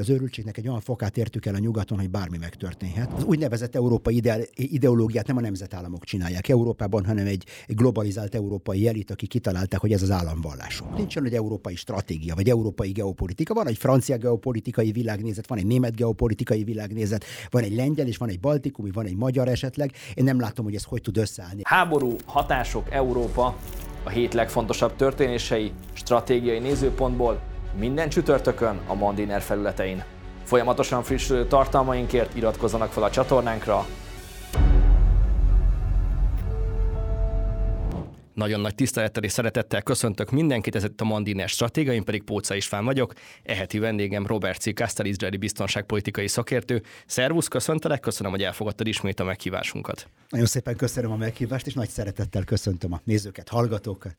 Az őrültségnek egy olyan fokát értük el a nyugaton, hogy bármi megtörténhet. Az úgynevezett európai ide- ideológiát nem a nemzetállamok csinálják Európában, hanem egy, globalizált európai elit, aki kitalálták, hogy ez az államvallásuk. Nincsen egy európai stratégia, vagy európai geopolitika. Van egy francia geopolitikai világnézet, van egy német geopolitikai világnézet, van egy lengyel, és van egy baltikumi, van egy magyar esetleg. Én nem látom, hogy ez hogy tud összeállni. Háború, hatások, Európa, a hét legfontosabb történései, stratégiai nézőpontból minden csütörtökön a Mandiner felületein. Folyamatosan frissülő tartalmainkért iratkozzanak fel a csatornánkra. Nagyon nagy tisztelettel és szeretettel köszöntök mindenkit, ez itt a Mandiner Stratégia, én pedig Póca István vagyok. Eheti vendégem Robert C. Kastel, izraeli biztonságpolitikai szakértő. Szervusz, köszöntelek, köszönöm, hogy elfogadtad ismét a meghívásunkat. Nagyon szépen köszönöm a meghívást, és nagy szeretettel köszöntöm a nézőket, hallgatókat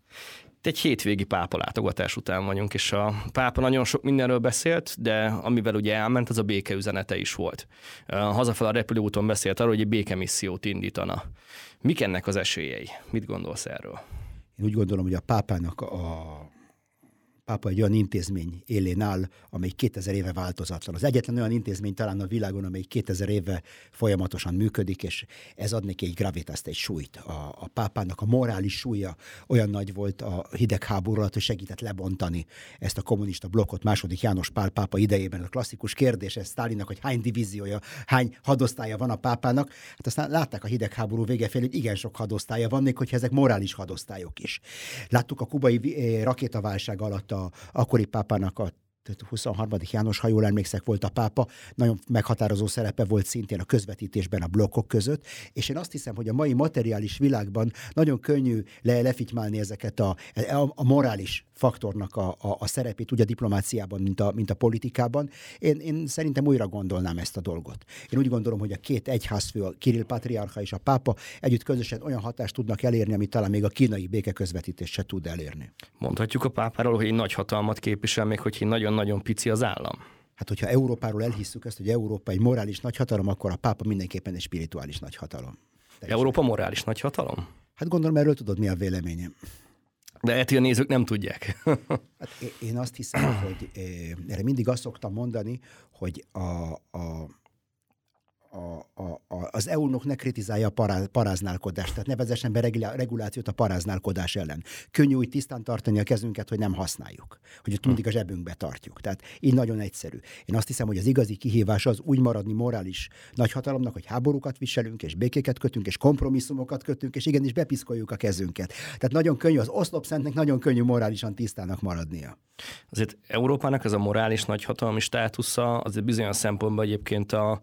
egy hétvégi pápa látogatás után vagyunk, és a pápa nagyon sok mindenről beszélt, de amivel ugye elment, az a béke üzenete is volt. Hazafel a repülőúton beszélt arról, hogy egy békemissziót indítana. Mik ennek az esélyei? Mit gondolsz erről? Én úgy gondolom, hogy a pápának a pápa egy olyan intézmény élén áll, amely 2000 éve változatlan. Az egyetlen olyan intézmény talán a világon, amely 2000 éve folyamatosan működik, és ez ad neki egy gravitást, egy súlyt. A, a pápának a morális súlya olyan nagy volt a hidegháború alatt, hogy segített lebontani ezt a kommunista blokkot második János Pál pápa idejében. A klasszikus kérdés ez Stálinnak, hogy hány divíziója, hány hadosztálya van a pápának. Hát aztán látták a hidegháború vége felé, hogy igen sok hadosztálya van, még hogyha ezek morális hadosztályok is. Láttuk a kubai eh, rakétaválság alatt a akkori pápának a 23. János, ha jól emlékszek, volt a pápa, nagyon meghatározó szerepe volt szintén a közvetítésben a blokkok között, és én azt hiszem, hogy a mai materiális világban nagyon könnyű le, lefitymálni ezeket a, a, a morális faktornak a, a, a szerepét, úgy a diplomáciában, mint a, mint a politikában. Én, én szerintem újra gondolnám ezt a dolgot. Én úgy gondolom, hogy a két egyházfő, a Kirill Patriarcha és a pápa együtt közösen olyan hatást tudnak elérni, amit talán még a kínai békeközvetítés se tud elérni. Mondhatjuk a pápáról, hogy egy nagy hatalmat képvisel, még hogy nagyon-nagyon pici az állam. Hát, hogyha Európáról elhisszük ezt, hogy Európa egy morális nagyhatalom, akkor a pápa mindenképpen egy spirituális nagyhatalom. Európa morális nagyhatalom? Hát gondolom, erről tudod, mi a véleményem. De eti a nézők nem tudják. hát én azt hiszem, hogy erre mindig azt szoktam mondani, hogy a, a, a, a, a, az EU-nok ne kritizálja a paráz, paráználkodást, tehát ne vezessen be regulációt a paráználkodás ellen. Könnyű úgy tisztán tartani a kezünket, hogy nem használjuk, hogy ott mindig a zsebünkbe tartjuk. Tehát így nagyon egyszerű. Én azt hiszem, hogy az igazi kihívás az úgy maradni morális nagyhatalomnak, hogy háborúkat viselünk, és békéket kötünk, és kompromisszumokat kötünk, és igenis bepiszkoljuk a kezünket. Tehát nagyon könnyű, az oszlopszentnek nagyon könnyű morálisan tisztának maradnia. Azért Európának ez a morális nagyhatalmi státusza azért bizonyos szempontból egyébként a,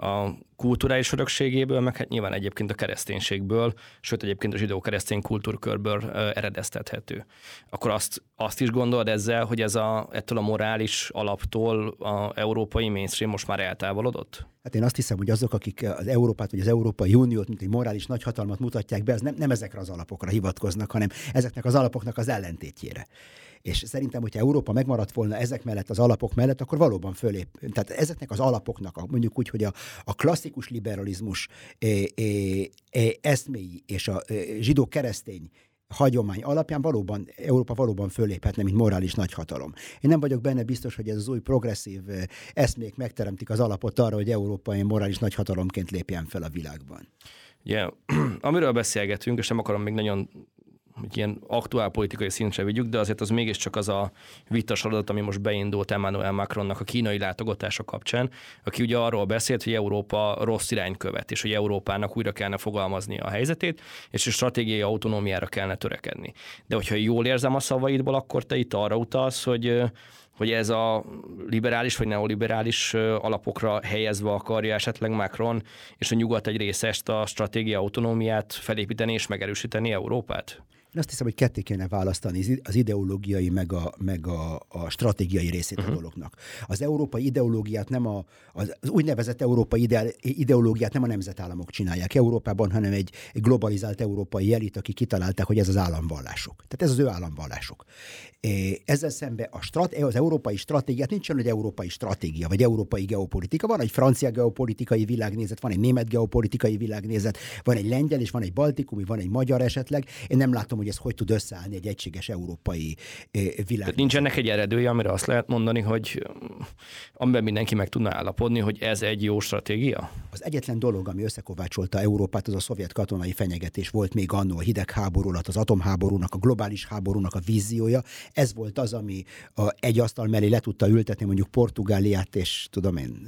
a kulturális örökségéből, meg hát nyilván egyébként a kereszténységből, sőt egyébként a zsidó-keresztény kultúrkörből eredeztethető. Akkor azt, azt is gondolod ezzel, hogy ez a, ettől a morális alaptól a európai mainstream most már eltávolodott? Hát én azt hiszem, hogy azok, akik az Európát vagy az Európai Uniót, mint egy morális nagyhatalmat mutatják be, az nem, nem ezekre az alapokra hivatkoznak, hanem ezeknek az alapoknak az ellentétjére. És szerintem, hogyha Európa megmaradt volna ezek mellett, az alapok mellett, akkor valóban fölép. Tehát ezeknek az alapoknak, mondjuk úgy, hogy a, a klasszikus liberalizmus eszméi és a zsidó-keresztény hagyomány alapján valóban, Európa valóban föléphetne, mint morális nagyhatalom. Én nem vagyok benne biztos, hogy ez az új progresszív eszmék megteremtik az alapot arra, hogy Európa morális nagyhatalomként lépjen fel a világban. Yeah. Amiről beszélgetünk, és nem akarom még nagyon hogy ilyen aktuál politikai szintre vigyük, de azért az mégiscsak az a vitas adat, ami most beindult Emmanuel Macronnak a kínai látogatása kapcsán, aki ugye arról beszélt, hogy Európa rossz irány követ, és hogy Európának újra kellene fogalmazni a helyzetét, és a stratégiai autonómiára kellene törekedni. De hogyha jól érzem a szavaidból, akkor te itt arra utalsz, hogy hogy ez a liberális vagy neoliberális alapokra helyezve akarja esetleg Macron és a nyugat egy része a stratégia autonómiát felépíteni és megerősíteni Európát? Én azt hiszem, hogy ketté kéne választani az ideológiai meg a, meg a, a stratégiai részét uh-huh. a mhm. dolognak. Az európai ideológiát nem a, az, az úgynevezett európai ide, ideológiát nem a nemzetállamok csinálják Európában, hanem egy, egy globalizált európai elit, aki kitalálták, hogy ez az államvallásuk. Tehát ez az ő államvallásuk. Ezzel szemben a strat, az európai stratégiát nincsen egy európai stratégia, vagy európai geopolitika. Van egy francia geopolitikai világnézet, van egy német geopolitikai világnézet, van egy lengyel, és van egy baltikumi, van egy magyar esetleg. Én nem látom, hogy ez hogy tud összeállni egy egységes európai világ. Tehát nincs ennek egy eredője, amire azt lehet mondani, hogy amiben mindenki meg tudna állapodni, hogy ez egy jó stratégia? Az egyetlen dolog, ami összekovácsolta Európát, az a szovjet katonai fenyegetés volt még annó a hidegháború alatt, az atomháborúnak, a globális háborúnak a víziója. Ez volt az, ami a, egy asztal mellé le tudta ültetni mondjuk Portugáliát, és tudom én,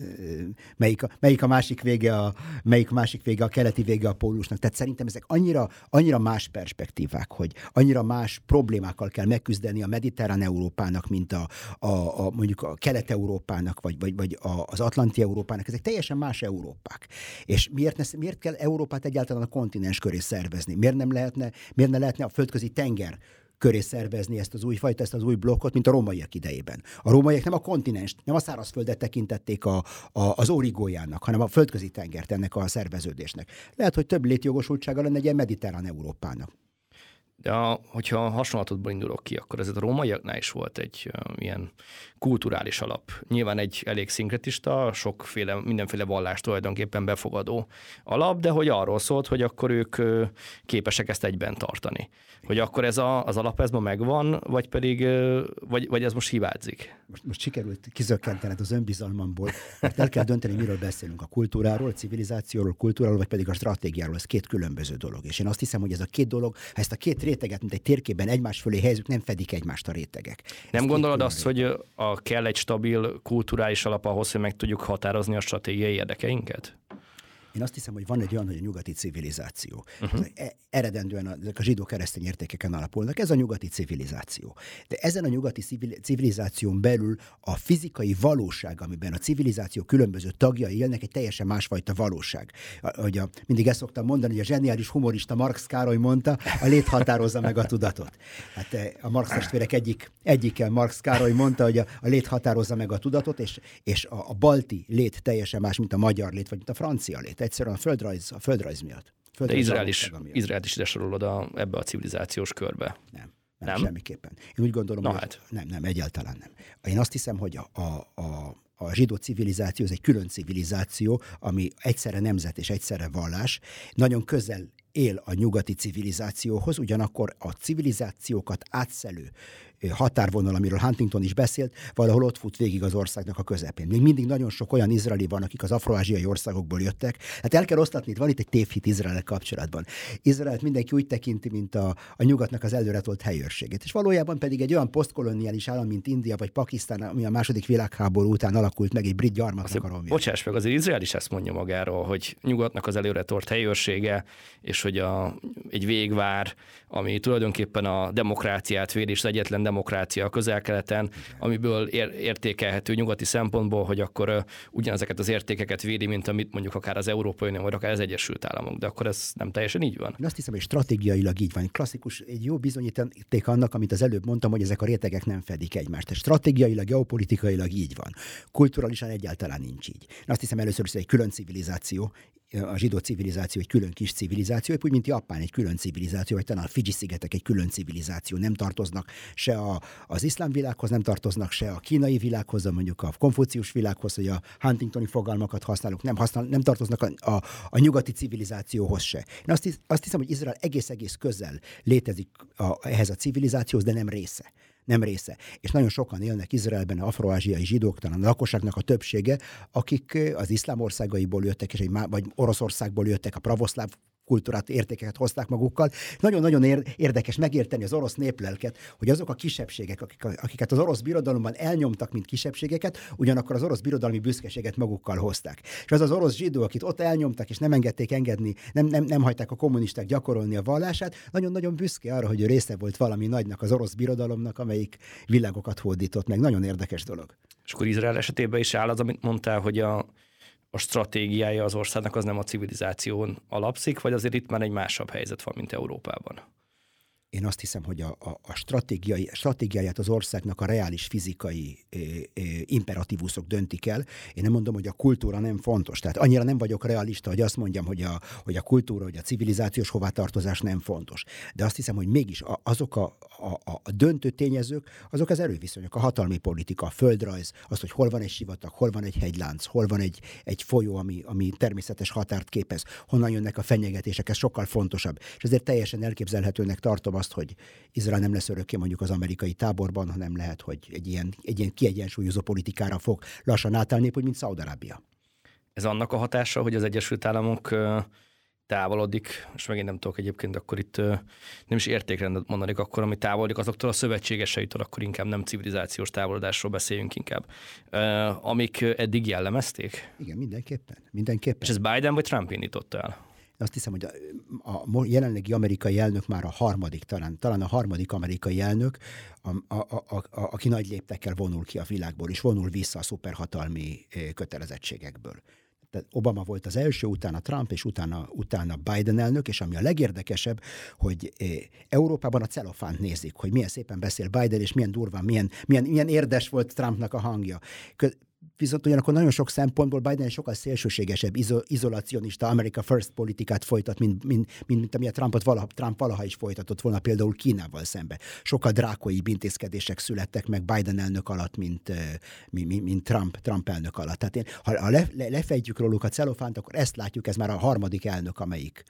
melyik a, melyik a másik vége a, melyik a másik vége a keleti vége a pólusnak. Tehát szerintem ezek annyira, annyira más perspektívák, hogy annyira más problémákkal kell megküzdeni a mediterrán Európának, mint a, a, a mondjuk a kelet-európának, vagy, vagy, vagy az atlanti Európának. Ezek teljesen más Európák. És miért, ne, miért kell Európát egyáltalán a kontinens köré szervezni? Miért nem lehetne, miért ne lehetne a földközi tenger köré szervezni ezt az új fajta, ezt az új blokkot, mint a rómaiak idejében. A rómaiak nem a kontinens, nem a szárazföldet tekintették a, a, az origójának, hanem a földközi tengert ennek a szerveződésnek. Lehet, hogy több létjogosultsága lenne egy ilyen mediterrán Európának. De a, hogyha a hasonlatodból indulok ki, akkor ez a rómaiaknál is volt egy uh, ilyen kulturális alap. Nyilván egy elég szinkretista, sokféle, mindenféle vallás tulajdonképpen befogadó alap, de hogy arról szólt, hogy akkor ők uh, képesek ezt egyben tartani. Hogy akkor ez a, az alap ez ma megvan, vagy pedig, uh, vagy, vagy ez most hibázik? Most, most sikerült kizökkentened az önbizalmamból, mert el kell dönteni, miről beszélünk. A kultúráról, a civilizációról, kultúráról, vagy pedig a stratégiáról. Ez két különböző dolog. És én azt hiszem, hogy ez a két dolog, ha ezt a két réteget, mint egy térképen egymás fölé helyezünk, nem fedik egymást a rétegek. Nem Ez gondolod azt, hogy a, kell egy stabil kulturális alap ahhoz, hogy meg tudjuk határozni a stratégiai érdekeinket? Én azt hiszem, hogy van egy olyan, hogy a nyugati civilizáció. Uh-huh. Eredendően ezek a zsidó-keresztény értékeken alapulnak. Ez a nyugati civilizáció. De ezen a nyugati civilizáción belül a fizikai valóság, amiben a civilizáció különböző tagjai élnek, egy teljesen másfajta valóság. Hogy a, mindig ezt szoktam mondani, hogy a zseniális humorista Marx Károly mondta, a lét határozza meg a tudatot. Hát eh, a Marx testvérek egyik, egyikkel Marx Károly mondta, hogy a, a lét határozza meg a tudatot, és, és a, a balti lét teljesen más, mint a magyar lét, vagy mint a francia lét egyszerűen a földrajz, a földrajz miatt. Földrajz De Izrael is, Izrael is ide sorolod a, ebbe a civilizációs körbe. Nem. Nem, nem? semmiképpen. Én úgy gondolom, Na hogy hát. nem, nem, egyáltalán nem. Én azt hiszem, hogy a, a, a, a zsidó civilizáció, ez egy külön civilizáció, ami egyszerre nemzet és egyszerre vallás, nagyon közel él a nyugati civilizációhoz, ugyanakkor a civilizációkat átszelő határvonal, amiről Huntington is beszélt, valahol ott fut végig az országnak a közepén. Még mindig nagyon sok olyan izraeli van, akik az afroázsiai országokból jöttek. Hát el kell osztatni, itt van itt egy tévhit Izrael kapcsolatban. Izraelt mindenki úgy tekinti, mint a, a nyugatnak az előretolt helyőrségét. És valójában pedig egy olyan posztkoloniális állam, mint India vagy Pakisztán, ami a második világháború után alakult meg egy brit gyarmatnak a romja. Bocsáss meg, azért Izrael is ezt mondja magáról, hogy nyugatnak az előretolt helyőrsége, és hogy a, egy végvár, ami tulajdonképpen a demokráciát véd, és az egyetlen demokrácia a közel-keleten, amiből ér- értékelhető nyugati szempontból, hogy akkor ugyanezeket az értékeket védi, mint amit mondjuk akár az Európai Unió, vagy akár az Egyesült Államok. De akkor ez nem teljesen így van. Én azt hiszem, hogy stratégiailag így van. Klasszikus, egy jó bizonyíték annak, amit az előbb mondtam, hogy ezek a rétegek nem fedik egymást. Stratégiailag, geopolitikailag így van. Kulturálisan egyáltalán nincs így. Én azt hiszem először is egy külön civilizáció, a zsidó civilizáció egy külön kis civilizáció, úgy, mint Japán egy külön civilizáció, vagy talán a Fidzsi-szigetek egy külön civilizáció. Nem tartoznak se a, az iszlám világhoz, nem tartoznak se a kínai világhoz, mondjuk a konfucius világhoz, hogy a Huntingtoni fogalmakat használunk, nem, használ, nem tartoznak a, a, a nyugati civilizációhoz se. Én azt, hisz, azt hiszem, hogy Izrael egész-egész közel létezik a, ehhez a civilizációhoz, de nem része nem része. És nagyon sokan élnek Izraelben, afroázsiai zsidók, talán a lakosságnak a többsége, akik az iszlám országaiból jöttek, és egy, vagy Oroszországból jöttek, a pravoszláv kultúrát, értékeket hozták magukkal. Nagyon-nagyon érdekes megérteni az orosz néplelket, hogy azok a kisebbségek, akik, akiket az orosz birodalomban elnyomtak, mint kisebbségeket, ugyanakkor az orosz birodalmi büszkeséget magukkal hozták. És az az orosz zsidó, akit ott elnyomtak, és nem engedték engedni, nem, nem, nem hagyták a kommunisták gyakorolni a vallását, nagyon-nagyon büszke arra, hogy ő része volt valami nagynak, az orosz birodalomnak, amelyik világokat hódított meg. Nagyon érdekes dolog. És akkor Izrael esetében is áll az, amit mondtál, hogy a a stratégiája az országnak az nem a civilizáción alapszik, vagy azért itt már egy másabb helyzet van, mint Európában? Én azt hiszem, hogy a, a, a stratégiai, stratégiáját az országnak a reális fizikai e, e, imperatívuszok döntik el. Én nem mondom, hogy a kultúra nem fontos. Tehát annyira nem vagyok realista, hogy azt mondjam, hogy a, hogy a kultúra, hogy a civilizációs hovatartozás nem fontos. De azt hiszem, hogy mégis azok a, a, a döntő tényezők, azok az erőviszonyok, a hatalmi politika, a földrajz, az, hogy hol van egy sivatag, hol van egy hegylánc, hol van egy, egy folyó, ami, ami természetes határt képez, honnan jönnek a fenyegetések, ez sokkal fontosabb. És ezért teljesen elképzelhetőnek tartom azt, azt, hogy Izrael nem lesz örökké mondjuk az amerikai táborban, hanem lehet, hogy egy ilyen, egy ilyen kiegyensúlyozó politikára fog lassan átállni, hogy mint Szaudarábia. Ez annak a hatása, hogy az Egyesült Államok távolodik, és megint nem tudok egyébként, akkor itt nem is értékrendet mondanék, akkor ami távolodik azoktól a szövetségeseitől, akkor inkább nem civilizációs távolodásról beszéljünk inkább, amik eddig jellemezték? Igen, mindenképpen. mindenképpen. És ez Biden vagy Trump indította el? Azt hiszem, hogy a, a jelenlegi amerikai elnök már a harmadik, talán, talán a harmadik amerikai elnök, a, a, a, a, aki nagy léptekkel vonul ki a világból, és vonul vissza a szuperhatalmi kötelezettségekből. Tehát Obama volt az első, utána Trump, és utána, utána Biden elnök, és ami a legérdekesebb, hogy Európában a celofánt nézik, hogy milyen szépen beszél Biden, és milyen durván, milyen, milyen, milyen érdes volt Trumpnak a hangja viszont ugyanakkor nagyon sok szempontból Biden sokkal szélsőségesebb, izolacionista America First politikát folytat, mint, mint, mint, mint amilyet Trumpot valaha, Trump valaha is folytatott volna például Kínával szembe. Sokkal drákoi intézkedések születtek meg Biden elnök alatt, mint, mint, mint, Trump, Trump elnök alatt. Tehát én, ha, ha le, le, lefejtjük róluk a celofánt, akkor ezt látjuk, ez már a harmadik elnök, amelyik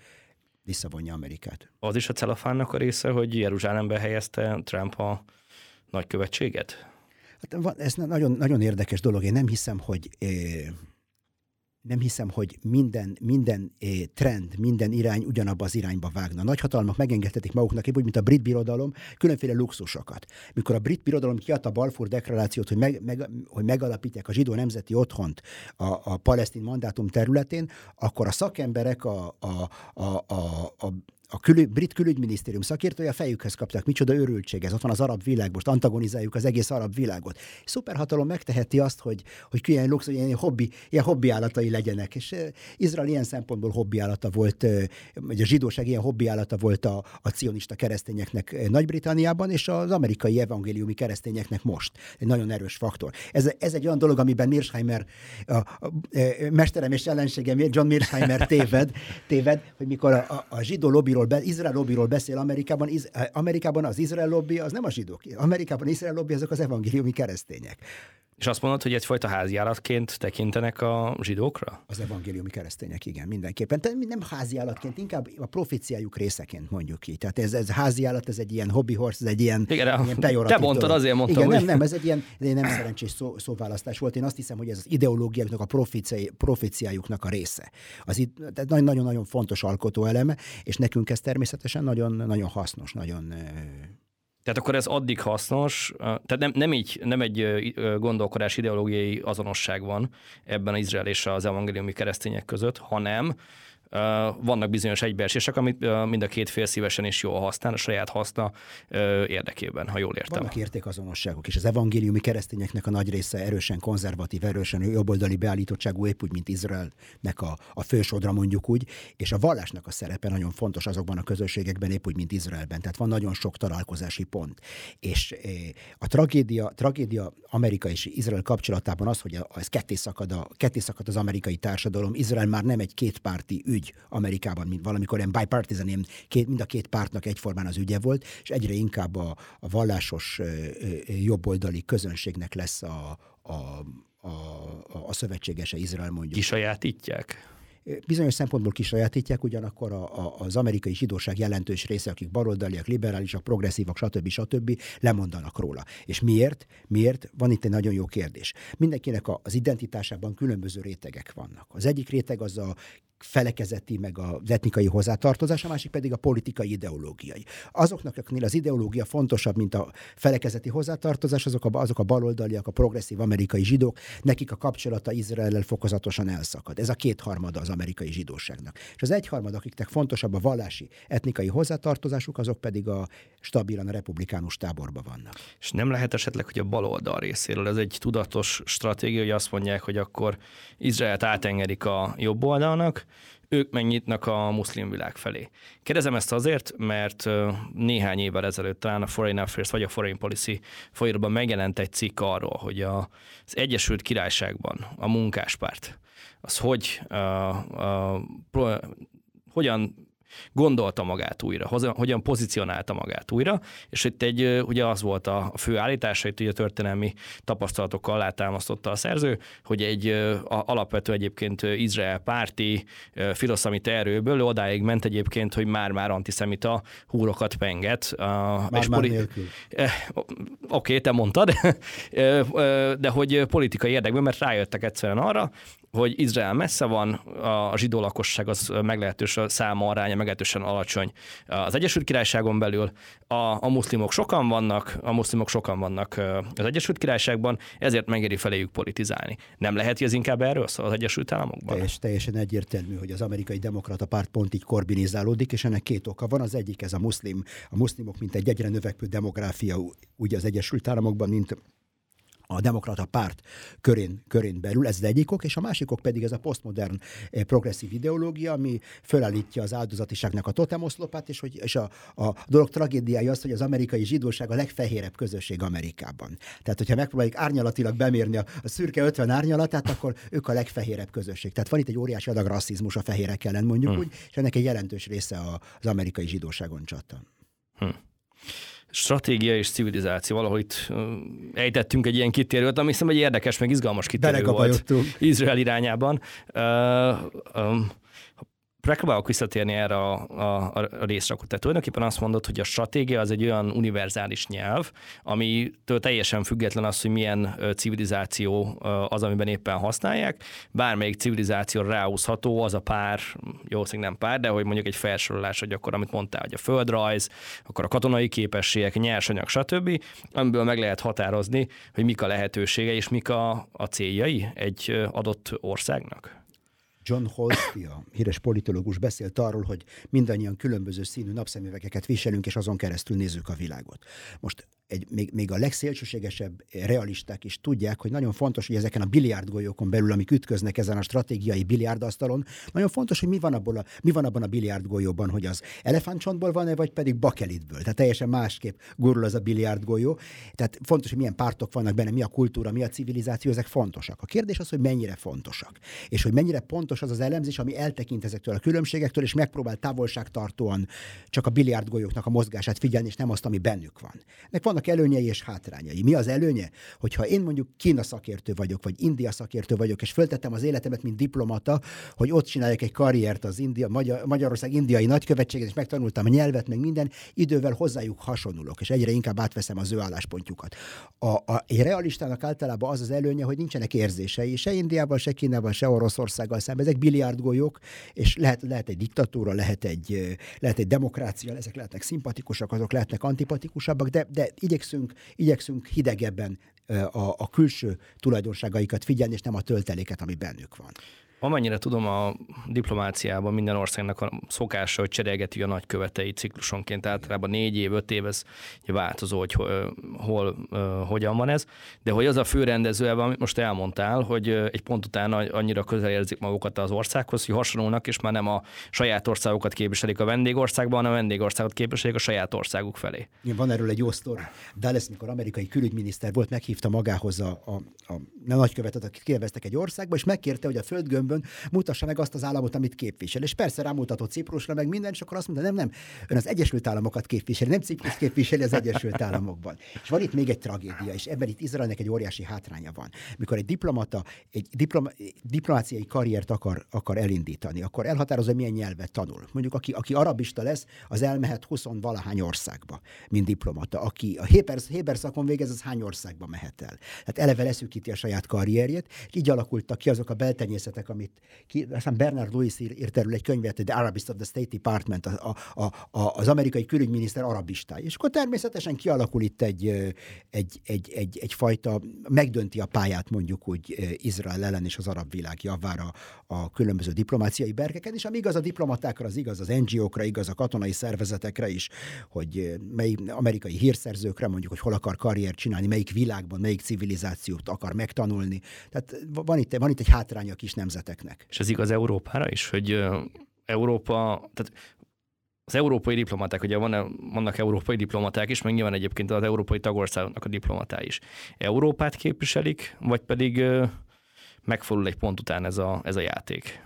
visszavonja Amerikát. Az is a celofánnak a része, hogy Jeruzsálembe helyezte Trump a nagykövetséget? Hát ez nagyon, nagyon érdekes dolog. Én nem hiszem, hogy nem hiszem, hogy minden, minden trend, minden irány ugyanabba az irányba vágna. Nagyhatalmak megengedhetik maguknak, úgy, mint a brit birodalom, különféle luxusokat. Mikor a brit birodalom kiadta a Balfour deklarációt, hogy, meg, meg, hogy megalapítják a zsidó nemzeti otthont a, a palesztin mandátum területén, akkor a szakemberek, a, a, a, a, a a külü, brit külügyminisztérium szakértője a fejükhez kapták, micsoda őrültség ez, ott van az arab világ, most antagonizáljuk az egész arab világot. Szuperhatalom megteheti azt, hogy, hogy ilyen luxus, ilyen hobbi, ilyen hobbi állatai legyenek, és uh, Izrael ilyen szempontból hobbi állata volt, uh, vagy a zsidóság ilyen hobbi állata volt a, a cionista keresztényeknek Nagy-Britanniában, és az amerikai evangéliumi keresztényeknek most. Egy nagyon erős faktor. Ez, ez egy olyan dolog, amiben Mearsheimer, a, a, a, mesterem és ellenségem, John Mearsheimer téved, téved, hogy mikor a, a, a zsidó lobbyról lobbyról, be, Izrael lobbyról beszél Amerikában, iz, Amerikában az Izrael lobby az nem a zsidók. Amerikában Izrael lobby azok az evangéliumi keresztények. És azt mondod, hogy egyfajta háziállatként tekintenek a zsidókra? Az evangéliumi keresztények, igen, mindenképpen. Tehát nem háziállatként, inkább a proféciájuk részeként mondjuk ki. Tehát ez, ez háziállat, ez egy ilyen hobby horse, ez egy ilyen, igen, ilyen Te mondtad, azért mondtam. Igen, nem, nem, ez egy ilyen egy nem szerencsés szó, szóválasztás volt. Én azt hiszem, hogy ez az ideológiáknak, a proféciájuknak a része. Az nagyon-nagyon fontos alkotó eleme, és nekünk ez természetesen nagyon, nagyon hasznos, nagyon tehát akkor ez addig hasznos, tehát nem, nem így, nem egy gondolkodás ideológiai azonosság van ebben az Izrael és az evangéliumi keresztények között, hanem vannak bizonyos egybeesések, amit mind a két fél szívesen és jól használ, a saját haszna érdekében, ha jól értem. Vannak értékazonosságok, és az evangéliumi keresztényeknek a nagy része erősen konzervatív, erősen jobboldali beállítottságú, épp úgy, mint Izraelnek a, a fősodra mondjuk úgy, és a vallásnak a szerepe nagyon fontos azokban a közösségekben, épp úgy, mint Izraelben. Tehát van nagyon sok találkozási pont. És a tragédia, tragédia Amerika és Izrael kapcsolatában az, hogy ez ketté szakad, a, ketté szakad az amerikai társadalom. Izrael már nem egy kétpárti ügy, ügy Amerikában, mint valamikor ilyen bipartisan, ilyen két, mind a két pártnak egyformán az ügye volt, és egyre inkább a, a vallásos jobboldali közönségnek lesz a, a, a, a, a szövetségese Izrael mondjuk. Kisajátítják? bizonyos szempontból kisajátítják, ugyanakkor a, a, az amerikai zsidóság jelentős része, akik baloldaliak, liberálisak, progresszívak, stb. stb. lemondanak róla. És miért? Miért? Van itt egy nagyon jó kérdés. Mindenkinek az identitásában különböző rétegek vannak. Az egyik réteg az a felekezeti, meg az etnikai hozzátartozás, a másik pedig a politikai ideológiai. Azoknak, akiknél az ideológia fontosabb, mint a felekezeti hozzátartozás, azok a, azok a baloldaliak, a progresszív amerikai zsidók, nekik a kapcsolata Izraellel fokozatosan elszakad. Ez a kétharmada az amerikai zsidóságnak. És az egyharmad, akiknek fontosabb a vallási, etnikai hozzátartozásuk, azok pedig a stabilan a republikánus táborba vannak. És nem lehet esetleg, hogy a baloldal részéről ez egy tudatos stratégia, hogy azt mondják, hogy akkor Izraelt átengedik a jobb oldalnak, ők megnyitnak a muszlim világ felé. Kérdezem ezt azért, mert néhány évvel ezelőtt talán a Foreign Affairs vagy a Foreign Policy folyóban megjelent egy cikk arról, hogy az Egyesült Királyságban a munkáspárt az hogy, a, a, pro, hogyan gondolta magát újra, hogyan pozícionálta magát újra, és itt egy, ugye az volt a fő állítása, itt ugye történelmi tapasztalatokkal alátámasztotta a szerző, hogy egy alapvető egyébként Izrael párti filoszamita erőből odáig ment egyébként, hogy már-már antiszemita húrokat penget. Már, és már poli- Oké, okay, te mondtad, de hogy politikai érdekből, mert rájöttek egyszerűen arra, hogy Izrael messze van, a zsidó lakosság az meglehetős, száma aránya meglehetősen alacsony az Egyesült Királyságon belül, a, a muszlimok sokan vannak, a muszlimok sokan vannak az Egyesült Királyságban, ezért megéri feléjük politizálni. Nem lehet, hogy ez inkább erről szól az Egyesült Államokban? Teljes, teljesen egyértelmű, hogy az amerikai demokrata párt pont így korbinizálódik, és ennek két oka van. Az egyik ez a muszlim, a muszlimok, mint egy egyre növekvő demográfia, ugye az Egyesült Államokban, mint a demokrata párt körén, körén belül, ez az egyik ok, és a másikok pedig ez a posztmodern eh, progresszív ideológia, ami fölállítja az áldozatiságnak a totemoszlopát, és, hogy, és a, a dolog tragédiája az, hogy az amerikai zsidóság a legfehérebb közösség Amerikában. Tehát, hogyha megpróbáljuk árnyalatilag bemérni a, a szürke 50 árnyalatát, akkor ők a legfehérebb közösség. Tehát van itt egy óriási adag rasszizmus a fehérek ellen, mondjuk hmm. úgy, és ennek egy jelentős része az amerikai zsidóságon csattan. Hmm stratégia és civilizáció. Valahogy itt ejtettünk egy ilyen kitérőt, ami hiszem egy érdekes, meg izgalmas kitérő volt Izrael irányában. Uh, um, Megpróbálok visszatérni erre a, a, a részre, akkor te tulajdonképpen azt mondod, hogy a stratégia az egy olyan univerzális nyelv, amitől teljesen független az, hogy milyen civilizáció az, amiben éppen használják. Bármelyik civilizáció ráhúzható, az a pár, jó, nem pár, de hogy mondjuk egy felsorolás, hogy akkor, amit mondtál, hogy a földrajz, akkor a katonai képességek, nyersanyag, stb., amiből meg lehet határozni, hogy mik a lehetősége és mik a, a céljai egy adott országnak. John Holsby, a híres politológus beszélt arról, hogy mindannyian különböző színű napszemüvegeket viselünk, és azon keresztül nézzük a világot. Most egy, még, még a legszélsőségesebb realisták is tudják, hogy nagyon fontos, hogy ezeken a biliárdgolyókon belül, amik ütköznek ezen a stratégiai biliárdasztalon, nagyon fontos, hogy mi van, abból a, mi van abban a biliárdgolyóban, hogy az elefántcsontból van-e, vagy pedig bakelitből. Tehát teljesen másképp gurul az a biliárdgolyó. Tehát fontos, hogy milyen pártok vannak benne, mi a kultúra, mi a civilizáció, ezek fontosak. A kérdés az, hogy mennyire fontosak. És hogy mennyire pontos az az elemzés, ami eltekint ezektől a különbségektől, és megpróbál távolságtartóan csak a biliárdgolyóknak a mozgását figyelni, és nem azt, ami bennük van. Nek vannak vannak előnyei és hátrányai. Mi az előnye? Hogyha én mondjuk Kína szakértő vagyok, vagy India szakértő vagyok, és föltettem az életemet, mint diplomata, hogy ott csináljak egy karriert az India, Magyar, Magyarország indiai nagykövetséget, és megtanultam a nyelvet, meg minden, idővel hozzájuk hasonlulok, és egyre inkább átveszem az ő álláspontjukat. A, a, egy realistának általában az az előnye, hogy nincsenek érzései, se Indiával, se Kínával, se Oroszországgal szemben. Ezek biliárdgolyók, és lehet, lehet egy diktatúra, lehet egy, lehet egy demokrácia, ezek lehetnek szimpatikusak, azok lehetnek antipatikusabbak, de, de igyekszünk, igyekszünk hidegebben a, a külső tulajdonságaikat figyelni, és nem a tölteléket, ami bennük van. Amennyire tudom, a diplomáciában minden országnak a szokása, hogy cserélgeti a nagykövetei ciklusonként, általában négy év, öt év, ez változó, hogy hol, hogyan van ez, de hogy az a fő rendező, amit most elmondtál, hogy egy pont után annyira közel érzik magukat az országhoz, hogy hasonlónak, és már nem a saját országokat képviselik a vendégországban, hanem a vendégországot képviselik a saját országuk felé. Van erről egy jó sztori. Dallas, mikor amerikai külügyminiszter volt, meghívta magához a, a, a, a nagykövetet, akit kineveztek egy országba, és megkérte, hogy a földgömbön földön, mutassa meg azt az államot, amit képvisel. És persze rámutatott Ciprusra, meg minden, és akkor azt mondta, nem, nem, ön az Egyesült Államokat képviseli, nem Ciprus képviseli az Egyesült Államokban. És van itt még egy tragédia, és ebben itt Izraelnek egy óriási hátránya van. Mikor egy diplomata egy diploma, diplomáciai karriert akar, akar elindítani, akkor elhatározza, milyen nyelvet tanul. Mondjuk, aki, aki arabista lesz, az elmehet 20 valahány országba, mint diplomata. Aki a Héber, Héber szakon végez, az hány országba mehet el. Tehát eleve leszűkíti a saját karrierjét, így alakultak ki azok a beltenyészetek, amit ki, aztán Bernard Lewis ír, írt erről egy könyvet, The Arabist of the State Department, a, a, a, az amerikai külügyminiszter arabistája. És akkor természetesen kialakul itt egy, egy, egy, egy, egyfajta, megdönti a pályát mondjuk úgy Izrael ellen és az arab világ javára a különböző diplomáciai berkeken, és ami igaz a diplomatákra, az igaz az NGO-kra, igaz a katonai szervezetekre is, hogy mely amerikai hírszerzőkre mondjuk, hogy hol akar karriert csinálni, melyik világban, melyik civilizációt akar megtanulni. Tehát van itt, van itt egy hátránya a kis nemzetek nemzeteknek. És ez igaz Európára is, hogy Európa, tehát az európai diplomaták, ugye van, vannak európai diplomaták is, meg nyilván egyébként az európai tagországoknak a diplomatái is. Európát képviselik, vagy pedig megfordul egy pont után ez a, ez a játék?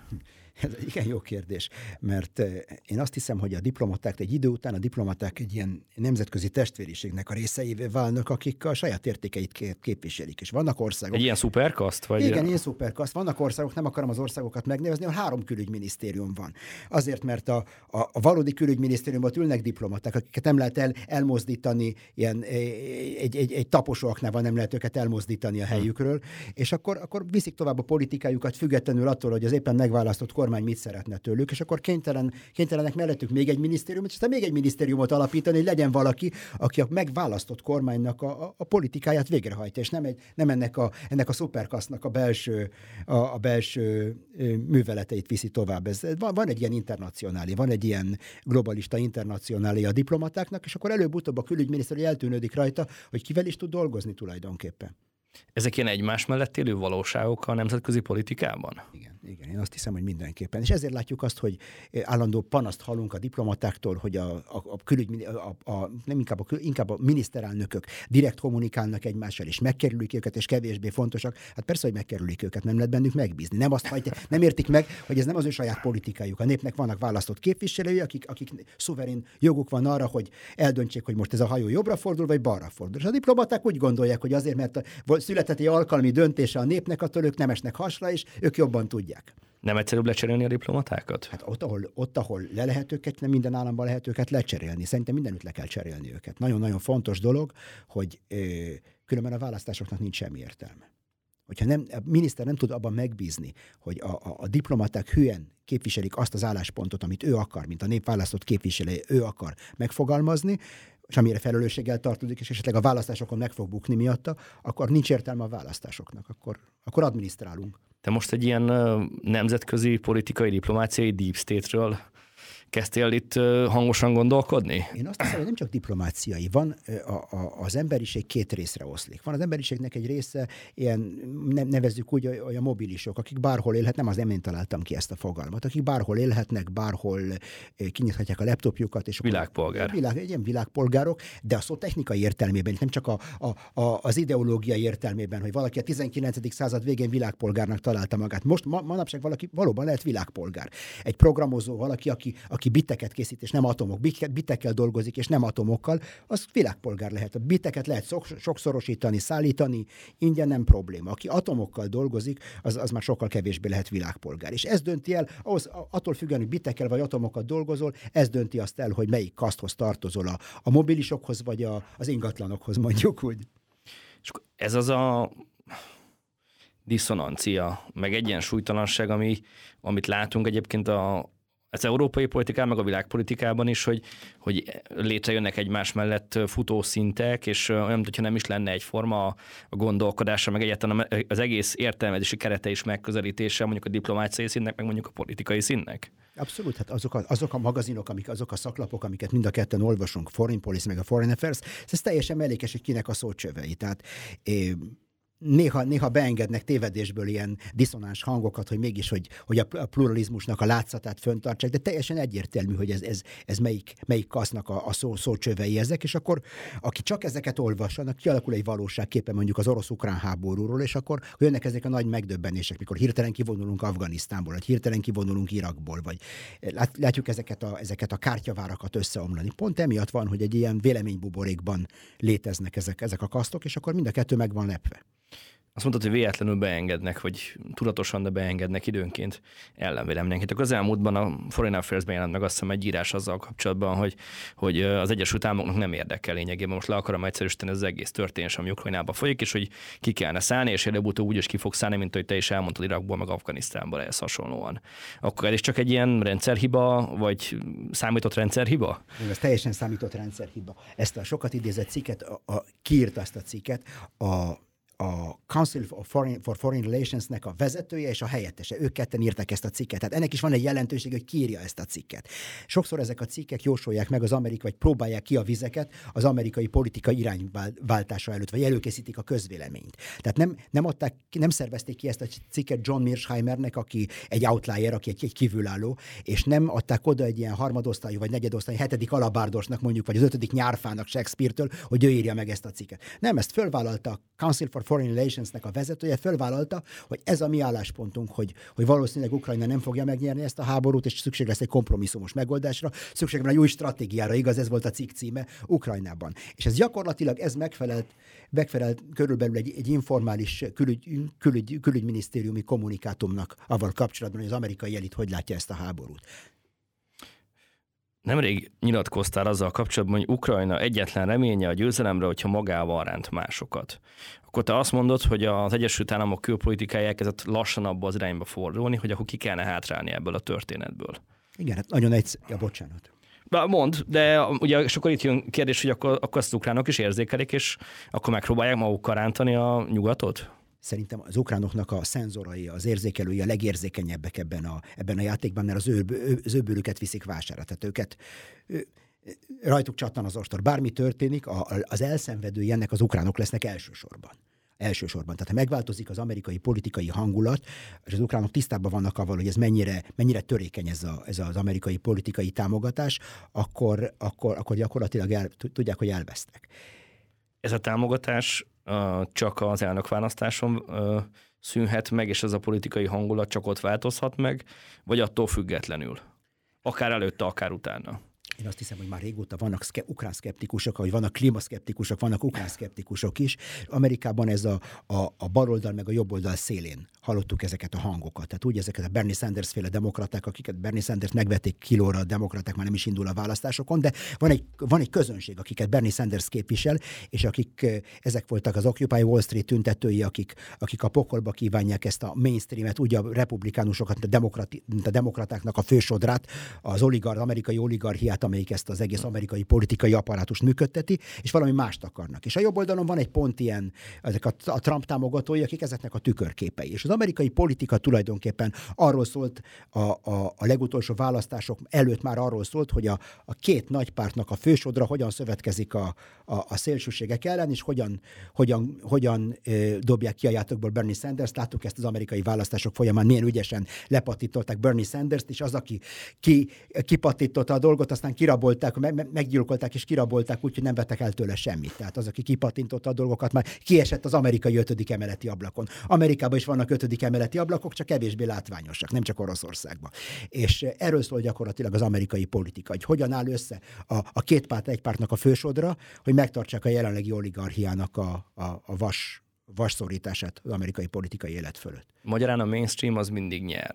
Ez egy igen jó kérdés, mert én azt hiszem, hogy a diplomaták egy idő után a diplomaták egy ilyen nemzetközi testvériségnek a részeivé válnak, akik a saját értékeit képviselik. És vannak országok. Egy ilyen szuperkaszt? Vagy igen, ilyen szuperkaszt. Vannak országok, nem akarom az országokat megnevezni, a három külügyminisztérium van. Azért, mert a, a, a valódi külügyminisztériumban ülnek diplomaták, akiket nem lehet el, elmozdítani, ilyen, egy, egy, egy taposóaknál nem lehet őket elmozdítani a helyükről, és akkor, akkor viszik tovább a politikájukat, függetlenül attól, hogy az éppen megválasztott kormány mit szeretne tőlük, és akkor kénytelen, kénytelenek mellettük még egy minisztériumot, és aztán még egy minisztériumot alapítani, hogy legyen valaki, aki a megválasztott kormánynak a, a, a politikáját végrehajtja, és nem, egy, nem ennek a, ennek a szuperkasznak a belső, a, a belső műveleteit viszi tovább. Ez, van, van egy ilyen internacionális, van egy ilyen globalista internacionális a diplomatáknak, és akkor előbb-utóbb a külügyminiszter eltűnődik rajta, hogy kivel is tud dolgozni tulajdonképpen. Ezek ilyen egymás mellett élő valóságok a nemzetközi politikában? Igen, igen, én azt hiszem, hogy mindenképpen. És ezért látjuk azt, hogy állandó panaszt hallunk a diplomatáktól, hogy a, a, a külügy, a, a, nem inkább a, inkább a miniszterelnökök direkt kommunikálnak egymással, és megkerülik őket, és kevésbé fontosak. Hát persze, hogy megkerülik őket, nem lehet bennük megbízni. Nem azt hagyja, nem értik meg, hogy ez nem az ő saját politikájuk. A népnek vannak választott képviselői, akik, akik szuverén joguk van arra, hogy eldöntsék, hogy most ez a hajó jobbra fordul, vagy balra fordul. És a diplomaták úgy gondolják, hogy azért, mert a született egy alkalmi döntése a népnek, attól ők nem esnek hasra, és ők jobban tudják. Nem egyszerűbb lecserélni a diplomatákat? Hát ott ahol, ott, ahol le lehet őket, nem minden államban lehet őket lecserélni. Szerintem mindenütt le kell cserélni őket. Nagyon-nagyon fontos dolog, hogy ö, különben a választásoknak nincs semmi értelme. Hogyha nem, a miniszter nem tud abban megbízni, hogy a, a, a diplomaták hülyen képviselik azt az álláspontot, amit ő akar, mint a nép választott képviselője, ő akar megfogalmazni, és amire felelősséggel tartozik, és esetleg a választásokon meg fog bukni miatta, akkor nincs értelme a választásoknak, akkor, akkor adminisztrálunk. Te most egy ilyen nemzetközi politikai diplomáciai deep state-ről Kezdtél itt hangosan gondolkodni? Én azt hiszem, hogy nem csak diplomáciai. Van a, a, az emberiség két részre oszlik. Van az emberiségnek egy része, ilyen nevezzük úgy, a mobilisok, akik bárhol élhet, nem az nem én találtam ki ezt a fogalmat, akik bárhol élhetnek, bárhol kinyithatják a laptopjukat. És Világpolgár. Világ, ilyen világpolgárok, de a szó technikai értelmében, nem csak a, a, a, az ideológiai értelmében, hogy valaki a 19. század végén világpolgárnak találta magát. Most ma, manapság valaki valóban lehet világpolgár. Egy programozó, valaki, aki, aki biteket készít, és nem atomok, bitekkel dolgozik, és nem atomokkal, az világpolgár lehet. A biteket lehet sokszorosítani, szállítani, ingyen nem probléma. Aki atomokkal dolgozik, az, az már sokkal kevésbé lehet világpolgár. És ez dönti el, ahhoz, attól függően, hogy bitekkel vagy atomokat dolgozol, ez dönti azt el, hogy melyik kaszthoz tartozol, a, a mobilisokhoz vagy a, az ingatlanokhoz, mondjuk úgy. És ez az a diszonancia, meg egyensúlytalanság, ami, amit látunk egyébként a, az európai politikában, meg a világpolitikában is, hogy, hogy létrejönnek egymás mellett futószintek, és olyan, hogyha nem is lenne egyforma a gondolkodása, meg egyáltalán az egész értelmezési kerete és megközelítése mondjuk a diplomáciai színnek, meg mondjuk a politikai színnek. Abszolút, hát azok a, azok a magazinok, amik, azok a szaklapok, amiket mind a ketten olvasunk, Foreign Policy meg a Foreign Affairs, ez teljesen mellékes, hogy kinek a szócsövei. Tehát é, néha, néha beengednek tévedésből ilyen diszonáns hangokat, hogy mégis, hogy, hogy a pluralizmusnak a látszatát föntartsák, de teljesen egyértelmű, hogy ez, ez, ez melyik, melyik kasznak a, a szó, szócsövei ezek, és akkor aki csak ezeket olvas, annak kialakul egy valóságképe mondjuk az orosz-ukrán háborúról, és akkor jönnek ezek a nagy megdöbbenések, mikor hirtelen kivonulunk Afganisztánból, vagy hirtelen kivonulunk Irakból, vagy lát, látjuk ezeket a, ezeket a kártyavárakat összeomlani. Pont emiatt van, hogy egy ilyen véleménybuborékban léteznek ezek, ezek a kasztok, és akkor mind a kettő meg van lepve azt mondtad, hogy véletlenül beengednek, vagy tudatosan, de beengednek időnként ellenvéleményeket. Az elmúltban a Foreign Affairs-ben jelent meg azt hiszem egy írás azzal kapcsolatban, hogy, hogy az Egyesült Államoknak nem érdekel lényegében. Most le akarom egyszerűsíteni az egész történés, ami Ukrajnában folyik, és hogy ki kellene szállni, és előbb-utóbb úgy is ki fog szállni, mint hogy te is elmondtad Irakból, meg Afganisztánból ehhez hasonlóan. Akkor ez csak egy ilyen rendszerhiba, vagy számított rendszerhiba? Ez teljesen számított rendszerhiba. Ezt a sokat idézett cikket, a, a, kiírta ezt a cikket a a Council for Foreign, for Foreign Relations-nek a vezetője és a helyettese. Ők ketten írták ezt a cikket. Tehát ennek is van egy jelentőség, hogy kiírja ezt a cikket. Sokszor ezek a cikkek jósolják meg az amerikai, vagy próbálják ki a vizeket az amerikai politika irányváltása előtt, vagy előkészítik a közvéleményt. Tehát nem, nem, adták, nem szervezték ki ezt a cikket John Mearsheimernek, aki egy outlier, aki egy, egy kívülálló, és nem adták oda egy ilyen harmadosztályú, vagy negyedosztályú, hetedik alabárdosnak mondjuk, vagy az ötödik nyárfának Shakespeare-től, hogy ő írja meg ezt a cikket. Nem, ezt fölvállalta a Council for Foreign Relations-nek a vezetője fölvállalta, hogy ez a mi álláspontunk, hogy, hogy valószínűleg Ukrajna nem fogja megnyerni ezt a háborút, és szükség lesz egy kompromisszumos megoldásra, szükség van egy új stratégiára, igaz, ez volt a cikk címe Ukrajnában. És ez gyakorlatilag ez megfelelt, megfelelt körülbelül egy, egy informális külügy, külügy, külügyminisztériumi kommunikátumnak avval kapcsolatban, hogy az amerikai elit hogy látja ezt a háborút. Nemrég nyilatkoztál azzal kapcsolatban, hogy Ukrajna egyetlen reménye a győzelemre, hogyha magával ránt másokat. Akkor te azt mondod, hogy az Egyesült Államok külpolitikája elkezdett lassan abba az irányba fordulni, hogy akkor ki kellene hátrálni ebből a történetből. Igen, hát nagyon egyszerű. Ja, bocsánat. Mond, de ugye és akkor itt jön kérdés, hogy akkor, akkor az ukránok is érzékelik, és akkor megpróbálják magukkal rántani a nyugatot? szerintem az ukránoknak a szenzorai, az érzékelői a legérzékenyebbek ebben a, ebben a játékban, mert az ő, az ő bőrüket viszik vására. Tehát őket rajtuk csattan az ostor. Bármi történik, a, az elszenvedői ennek az ukránok lesznek elsősorban. Elsősorban. Tehát ha megváltozik az amerikai politikai hangulat, és az ukránok tisztában vannak avval, hogy ez mennyire, mennyire törékeny ez, a, ez az amerikai politikai támogatás, akkor, akkor, akkor gyakorlatilag el, tudják, hogy elvesztek. Ez a támogatás csak az elnökválasztáson szűnhet meg, és ez a politikai hangulat csak ott változhat meg, vagy attól függetlenül? Akár előtte, akár utána. Én azt hiszem, hogy már régóta vannak szke- ukrán szkeptikusok, hogy vannak klímaszkeptikusok, vannak ukrán szkeptikusok is. Amerikában ez a, a, a baloldal meg a jobboldal szélén hallottuk ezeket a hangokat. Tehát úgy ezeket a Bernie Sanders féle demokraták, akiket Bernie Sanders megvették kilóra, a demokraták már nem is indul a választásokon, de van egy, van egy közönség, akiket Bernie Sanders képvisel, és akik ezek voltak az Occupy Wall Street tüntetői, akik, akik a pokolba kívánják ezt a mainstreamet, úgy a republikánusokat, mint a, demokrati, mint a demokratáknak a fősodrát, az oligar, amerikai oligarchiát, amelyik ezt az egész amerikai politikai apparátust működteti, és valami mást akarnak. És a jobb oldalon van egy pont ilyen, ezek a, a Trump támogatói, akik ezeknek a tükörképei. És az amerikai politika tulajdonképpen arról szólt, a, a, a legutolsó választások előtt már arról szólt, hogy a, a két nagy pártnak a fősodra hogyan szövetkezik a, a, a szélsőségek ellen, és hogyan, hogyan, hogyan ö, dobják ki a játékból Bernie Sanders. Láttuk ezt az amerikai választások folyamán, milyen ügyesen lepatították Bernie Sanders-t, és az, aki ki, kipatította a dolgot, aztán kirabolták, meg, meggyilkolták és kirabolták, úgyhogy nem vettek el tőle semmit. Tehát az, aki kipatintotta a dolgokat, már kiesett az amerikai ötödik emeleti ablakon. Amerikában is vannak ötödik emeleti ablakok, csak kevésbé látványosak, nem csak Oroszországban. És erről szól gyakorlatilag az amerikai politika, hogy hogyan áll össze a, a két párt, egy pártnak a fősodra, hogy megtartsák a jelenlegi oligarchiának a, a, a vas, vasszorítását az amerikai politikai élet fölött. Magyarán a mainstream az mindig nyer.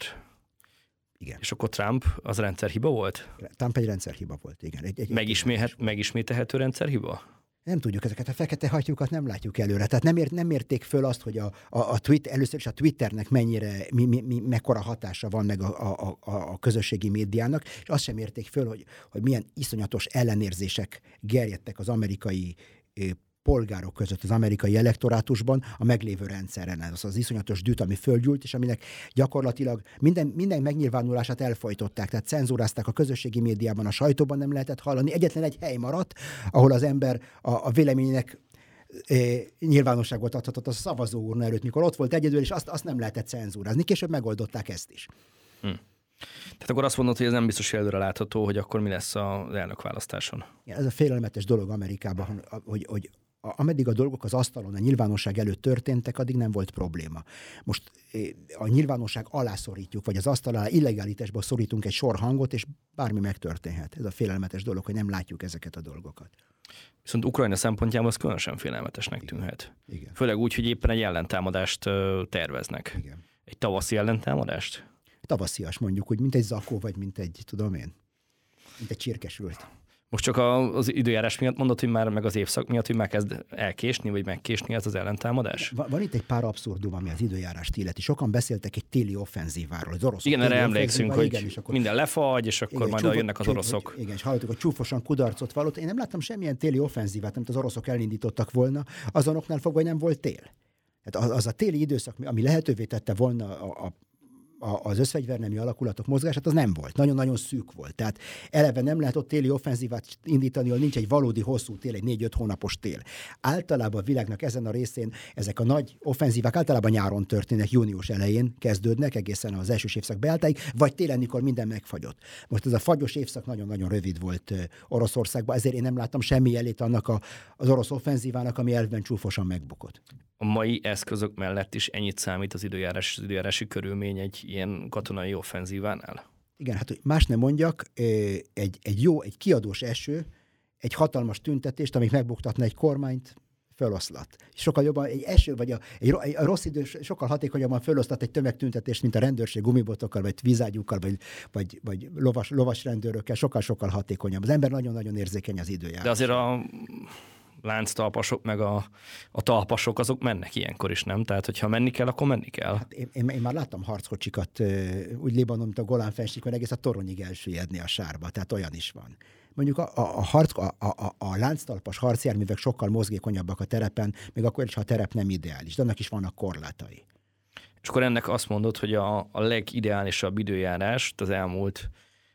Igen. És akkor Trump az rendszerhiba volt? Trump egy rendszerhiba volt, igen. Egy, egy, Megisméhet, megismételhető rendszerhiba? Nem tudjuk, ezeket a fekete hatyukat nem látjuk előre. Tehát nem, ért, nem érték föl azt, hogy a, a, a Twitter, először is a Twitternek mennyire, mi, mi, mi, mekkora hatása van meg a, a, a, a közösségi médiának, és azt sem érték föl, hogy, hogy milyen iszonyatos ellenérzések gerjedtek az amerikai polgárok között az amerikai elektorátusban a meglévő rendszeren. Ez az iszonyatos düt, ami földgyűlt, és aminek gyakorlatilag minden, minden megnyilvánulását elfojtották, tehát cenzúrázták a közösségi médiában, a sajtóban nem lehetett hallani. Egyetlen egy hely maradt, ahol az ember a, a véleménynek é, nyilvánosságot adhatott a szavazóurna előtt, mikor ott volt egyedül, és azt, azt nem lehetett cenzúrázni. Később megoldották ezt is. Hm. Tehát akkor azt mondod, hogy ez nem biztos, előre látható, hogy akkor mi lesz az elnökválasztáson. Ja, ez a félelmetes dolog Amerikában, hogy, hogy ameddig a dolgok az asztalon, a nyilvánosság előtt történtek, addig nem volt probléma. Most a nyilvánosság alá szorítjuk, vagy az asztal alá illegálitásba szorítunk egy sor hangot, és bármi megtörténhet. Ez a félelmetes dolog, hogy nem látjuk ezeket a dolgokat. Viszont Ukrajna szempontjából ez különösen félelmetesnek Igen. tűnhet. Igen. Főleg úgy, hogy éppen egy ellentámadást terveznek. Igen. Egy tavaszi ellentámadást? Tavaszias mondjuk, hogy mint egy zakó, vagy mint egy, tudom én, mint egy csirkesült. Most csak az időjárás miatt mondod, hogy már meg az évszak miatt, hogy már kezd elkésni, vagy megkésni ez az ellentámadás? Van, van itt egy pár abszurdum, ami az időjárást illeti. Sokan beszéltek egy téli offenzíváról, az oroszok. Igen, erre emlékszünk, hogy igen, és akkor, minden lefagy, és akkor igen, majd csúfo, jönnek az oroszok. Hogy, igen, és hallottuk, hogy csúfosan kudarcot vallott. Én nem láttam semmilyen téli offenzívát, amit az oroszok elindítottak volna, azonoknál fogva, hogy nem volt tél. Tehát az, az a téli időszak, ami lehetővé tette volna a, a az összfegyvernemi alakulatok mozgását, az nem volt. Nagyon-nagyon szűk volt. Tehát eleve nem lehet ott téli offenzívát indítani, ahol nincs egy valódi hosszú tél, egy négy-öt hónapos tél. Általában a világnak ezen a részén ezek a nagy offenzívák általában nyáron történnek, június elején kezdődnek, egészen az első évszak beálltáig, vagy télen, mikor minden megfagyott. Most ez a fagyos évszak nagyon-nagyon rövid volt Oroszországban, ezért én nem láttam semmi jelét annak a, az orosz offenzívának, ami elvben csúfosan megbukott. A mai eszközök mellett is ennyit számít az időjárás, az időjárási körülmény egy ilyen katonai offenzívánál? Igen, hát hogy más nem mondjak, egy, egy jó, egy kiadós eső, egy hatalmas tüntetést, amik megbuktatna egy kormányt, föloszlat. Sokkal jobban egy eső, vagy a, egy, egy a rossz idő sokkal hatékonyabban föloszlat egy tömegtüntetést, mint a rendőrség gumibotokkal, vagy vízágyúkkal, vagy, vagy, vagy lovas, lovas rendőrökkel, sokkal-sokkal hatékonyabb. Az ember nagyon-nagyon érzékeny az időjárás. De azért a lánctalpasok, meg a, a talpasok, azok mennek ilyenkor is, nem? Tehát, hogyha menni kell, akkor menni kell. Hát én, én, én már láttam harckocsikat úgy Libanon, mint a Golán fensíkon, egész a toronyig elsüllyedni a sárba, tehát olyan is van. Mondjuk a, a, a, harc, a, a, a lánctalpas harcjárművek sokkal mozgékonyabbak a terepen, még akkor is, ha a terep nem ideális, de annak is vannak korlátai. És akkor ennek azt mondod, hogy a, a legideálisabb időjárás az elmúlt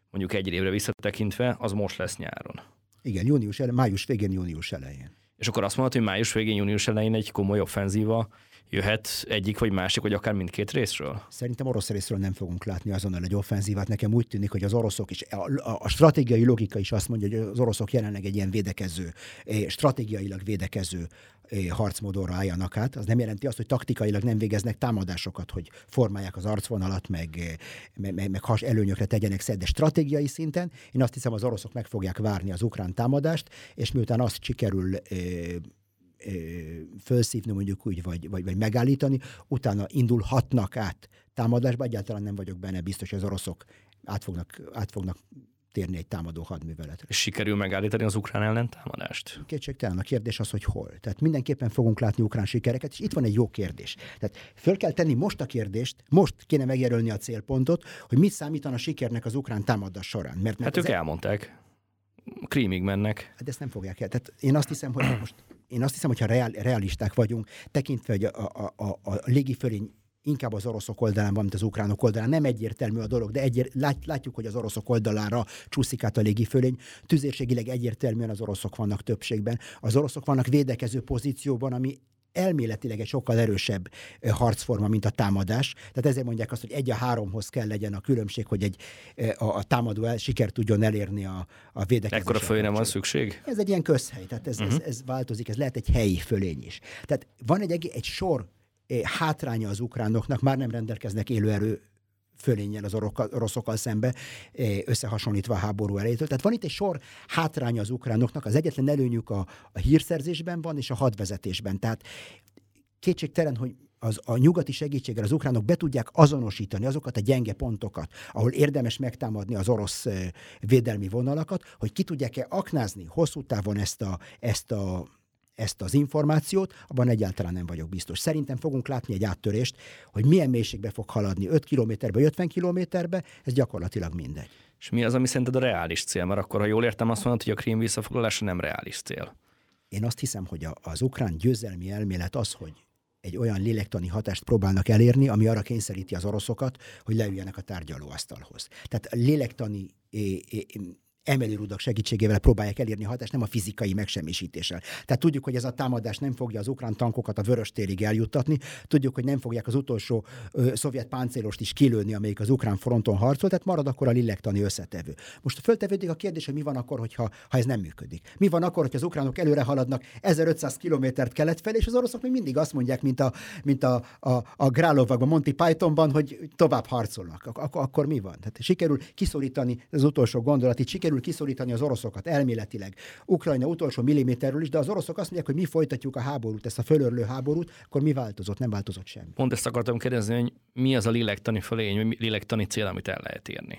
mondjuk egy évre visszatekintve, az most lesz nyáron. Igen, június elején, május végén, június elején. És akkor azt mondod, hogy május végén, június elején egy komoly offenzíva jöhet egyik vagy másik, vagy akár mindkét részről? Szerintem orosz részről nem fogunk látni azonnal egy offenzívát. Nekem úgy tűnik, hogy az oroszok is, a, a, stratégiai logika is azt mondja, hogy az oroszok jelenleg egy ilyen védekező, eh, stratégiailag védekező eh, harcmódorra álljanak át. Az nem jelenti azt, hogy taktikailag nem végeznek támadásokat, hogy formálják az arcvonalat, meg, eh, meg, meg, meg has előnyökre tegyenek szed, de stratégiai szinten én azt hiszem, az oroszok meg fogják várni az ukrán támadást, és miután azt sikerül felszívni mondjuk úgy, vagy, vagy, vagy megállítani, utána indulhatnak át támadásba, egyáltalán nem vagyok benne biztos, hogy az oroszok át fognak, át fognak térni egy támadó hadműveletre. Sikerül megállítani az ukrán ellen támadást? Kétségtelen. A kérdés az, hogy hol. Tehát mindenképpen fogunk látni ukrán sikereket, és itt van egy jó kérdés. Tehát föl kell tenni most a kérdést, most kéne megjelölni a célpontot, hogy mit számítana a sikernek az ukrán támadás során. Mert, mert hát ők e- elmondták. Krímig mennek. Hát ezt nem fogják el. Tehát én azt hiszem, hogy most én azt hiszem, hogyha reál, realisták vagyunk, tekintve, hogy a, a, a, a légifölény inkább az oroszok oldalán van, mint az ukránok oldalán. Nem egyértelmű a dolog, de egyér, lát, látjuk, hogy az oroszok oldalára csúszik át a légifölény. Tüzérségileg egyértelműen az oroszok vannak többségben. Az oroszok vannak védekező pozícióban, ami elméletileg egy sokkal erősebb harcforma, mint a támadás. Tehát ezért mondják azt, hogy egy a háromhoz kell legyen a különbség, hogy egy, a, a támadó el, siker tudjon elérni a, a védekezés. Ekkora fölény nem van szükség? Ez egy ilyen közhely, tehát ez, uh-huh. ez, ez változik, ez lehet egy helyi fölény is. Tehát van egy, egy sor hátránya az ukránoknak, már nem rendelkeznek élőerő fölénnyel az oroszokkal szembe, összehasonlítva a háború elejétől. Tehát van itt egy sor hátránya az ukránoknak, az egyetlen előnyük a, a hírszerzésben van, és a hadvezetésben. Tehát kétségtelen, hogy az, a nyugati segítséggel az ukránok be tudják azonosítani azokat a gyenge pontokat, ahol érdemes megtámadni az orosz védelmi vonalakat, hogy ki tudják-e aknázni hosszú távon ezt a, ezt a ezt az információt, abban egyáltalán nem vagyok biztos. Szerintem fogunk látni egy áttörést, hogy milyen mélységbe fog haladni, 5 kilométerbe, 50 kilométerbe, ez gyakorlatilag mindegy. És mi az, ami szerinted a reális cél? Mert akkor, ha jól értem, azt mondod, hogy a krím visszafoglalása nem reális cél. Én azt hiszem, hogy az ukrán győzelmi elmélet az, hogy egy olyan lélektani hatást próbálnak elérni, ami arra kényszeríti az oroszokat, hogy leüljenek a tárgyalóasztalhoz. Tehát lélektani emelőrudak segítségével próbálják elérni a hatást, nem a fizikai megsemmisítéssel. Tehát tudjuk, hogy ez a támadás nem fogja az ukrán tankokat a vörös térig eljuttatni, tudjuk, hogy nem fogják az utolsó ö, szovjet páncélost is kilőni, amelyik az ukrán fronton harcol, tehát marad akkor a lillektani összetevő. Most föltevődik a kérdés, hogy mi van akkor, hogyha, ha ez nem működik. Mi van akkor, hogy az ukránok előre haladnak 1500 kilométert kelet felé, és az oroszok még mindig azt mondják, mint a, mint a, a, a Grálovakban, Monty Pythonban, hogy tovább harcolnak. Ak- akkor mi van? Tehát sikerül kiszorítani az utolsó gondolatit, sikerül sikerül kiszorítani az oroszokat elméletileg Ukrajna utolsó milliméterről is, de az oroszok azt mondják, hogy mi folytatjuk a háborút, ezt a fölörlő háborút, akkor mi változott? Nem változott semmi. Pont ezt akartam kérdezni, hogy mi az a lélektani fölény, vagy lélektani cél, amit el lehet érni?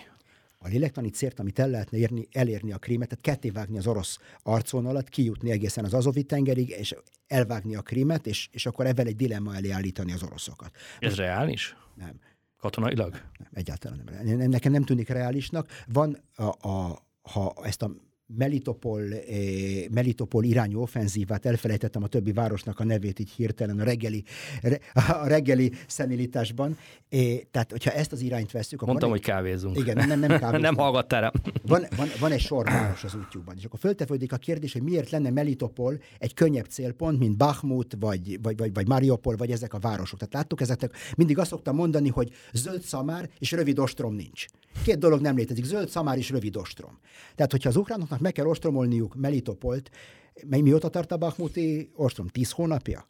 a lélektani célt, amit el lehetne érni, elérni a krímet, tehát kettévágni az orosz arcvonalat, kijutni egészen az Azovi tengerig, és elvágni a krímet, és, és akkor ebben egy dilemma elé állítani az oroszokat. Ez Most, reális? Nem. Katonailag? Nem, egyáltalán nem. Nekem nem tűnik reálisnak. Van a, a ha ezt a Melitopol, eh, Melitopol irányú offenzívát, elfelejtettem a többi városnak a nevét így hirtelen a reggeli, re, a reggeli szemilításban. Eh, tehát, hogyha ezt az irányt veszük, Mondtam, van hogy kávézunk. Igen, nem, nem kávézunk. nem hallgattál rá. Van, van, van egy sor város az útjukban, és akkor föltevődik a kérdés, hogy miért lenne Melitopol egy könnyebb célpont, mint Bakhmut, vagy, vagy, vagy, vagy Mariupol, vagy ezek a városok. Tehát láttuk ezeknek, mindig azt szoktam mondani, hogy zöld szamár és rövid ostrom nincs. Két dolog nem létezik, zöld szamár és rövid ostrom. Tehát, hogyha az ukránoknak meg kell ostromolniuk Melitopolt, mely mióta tart a Bakhmuti ostrom? Tíz hónapja?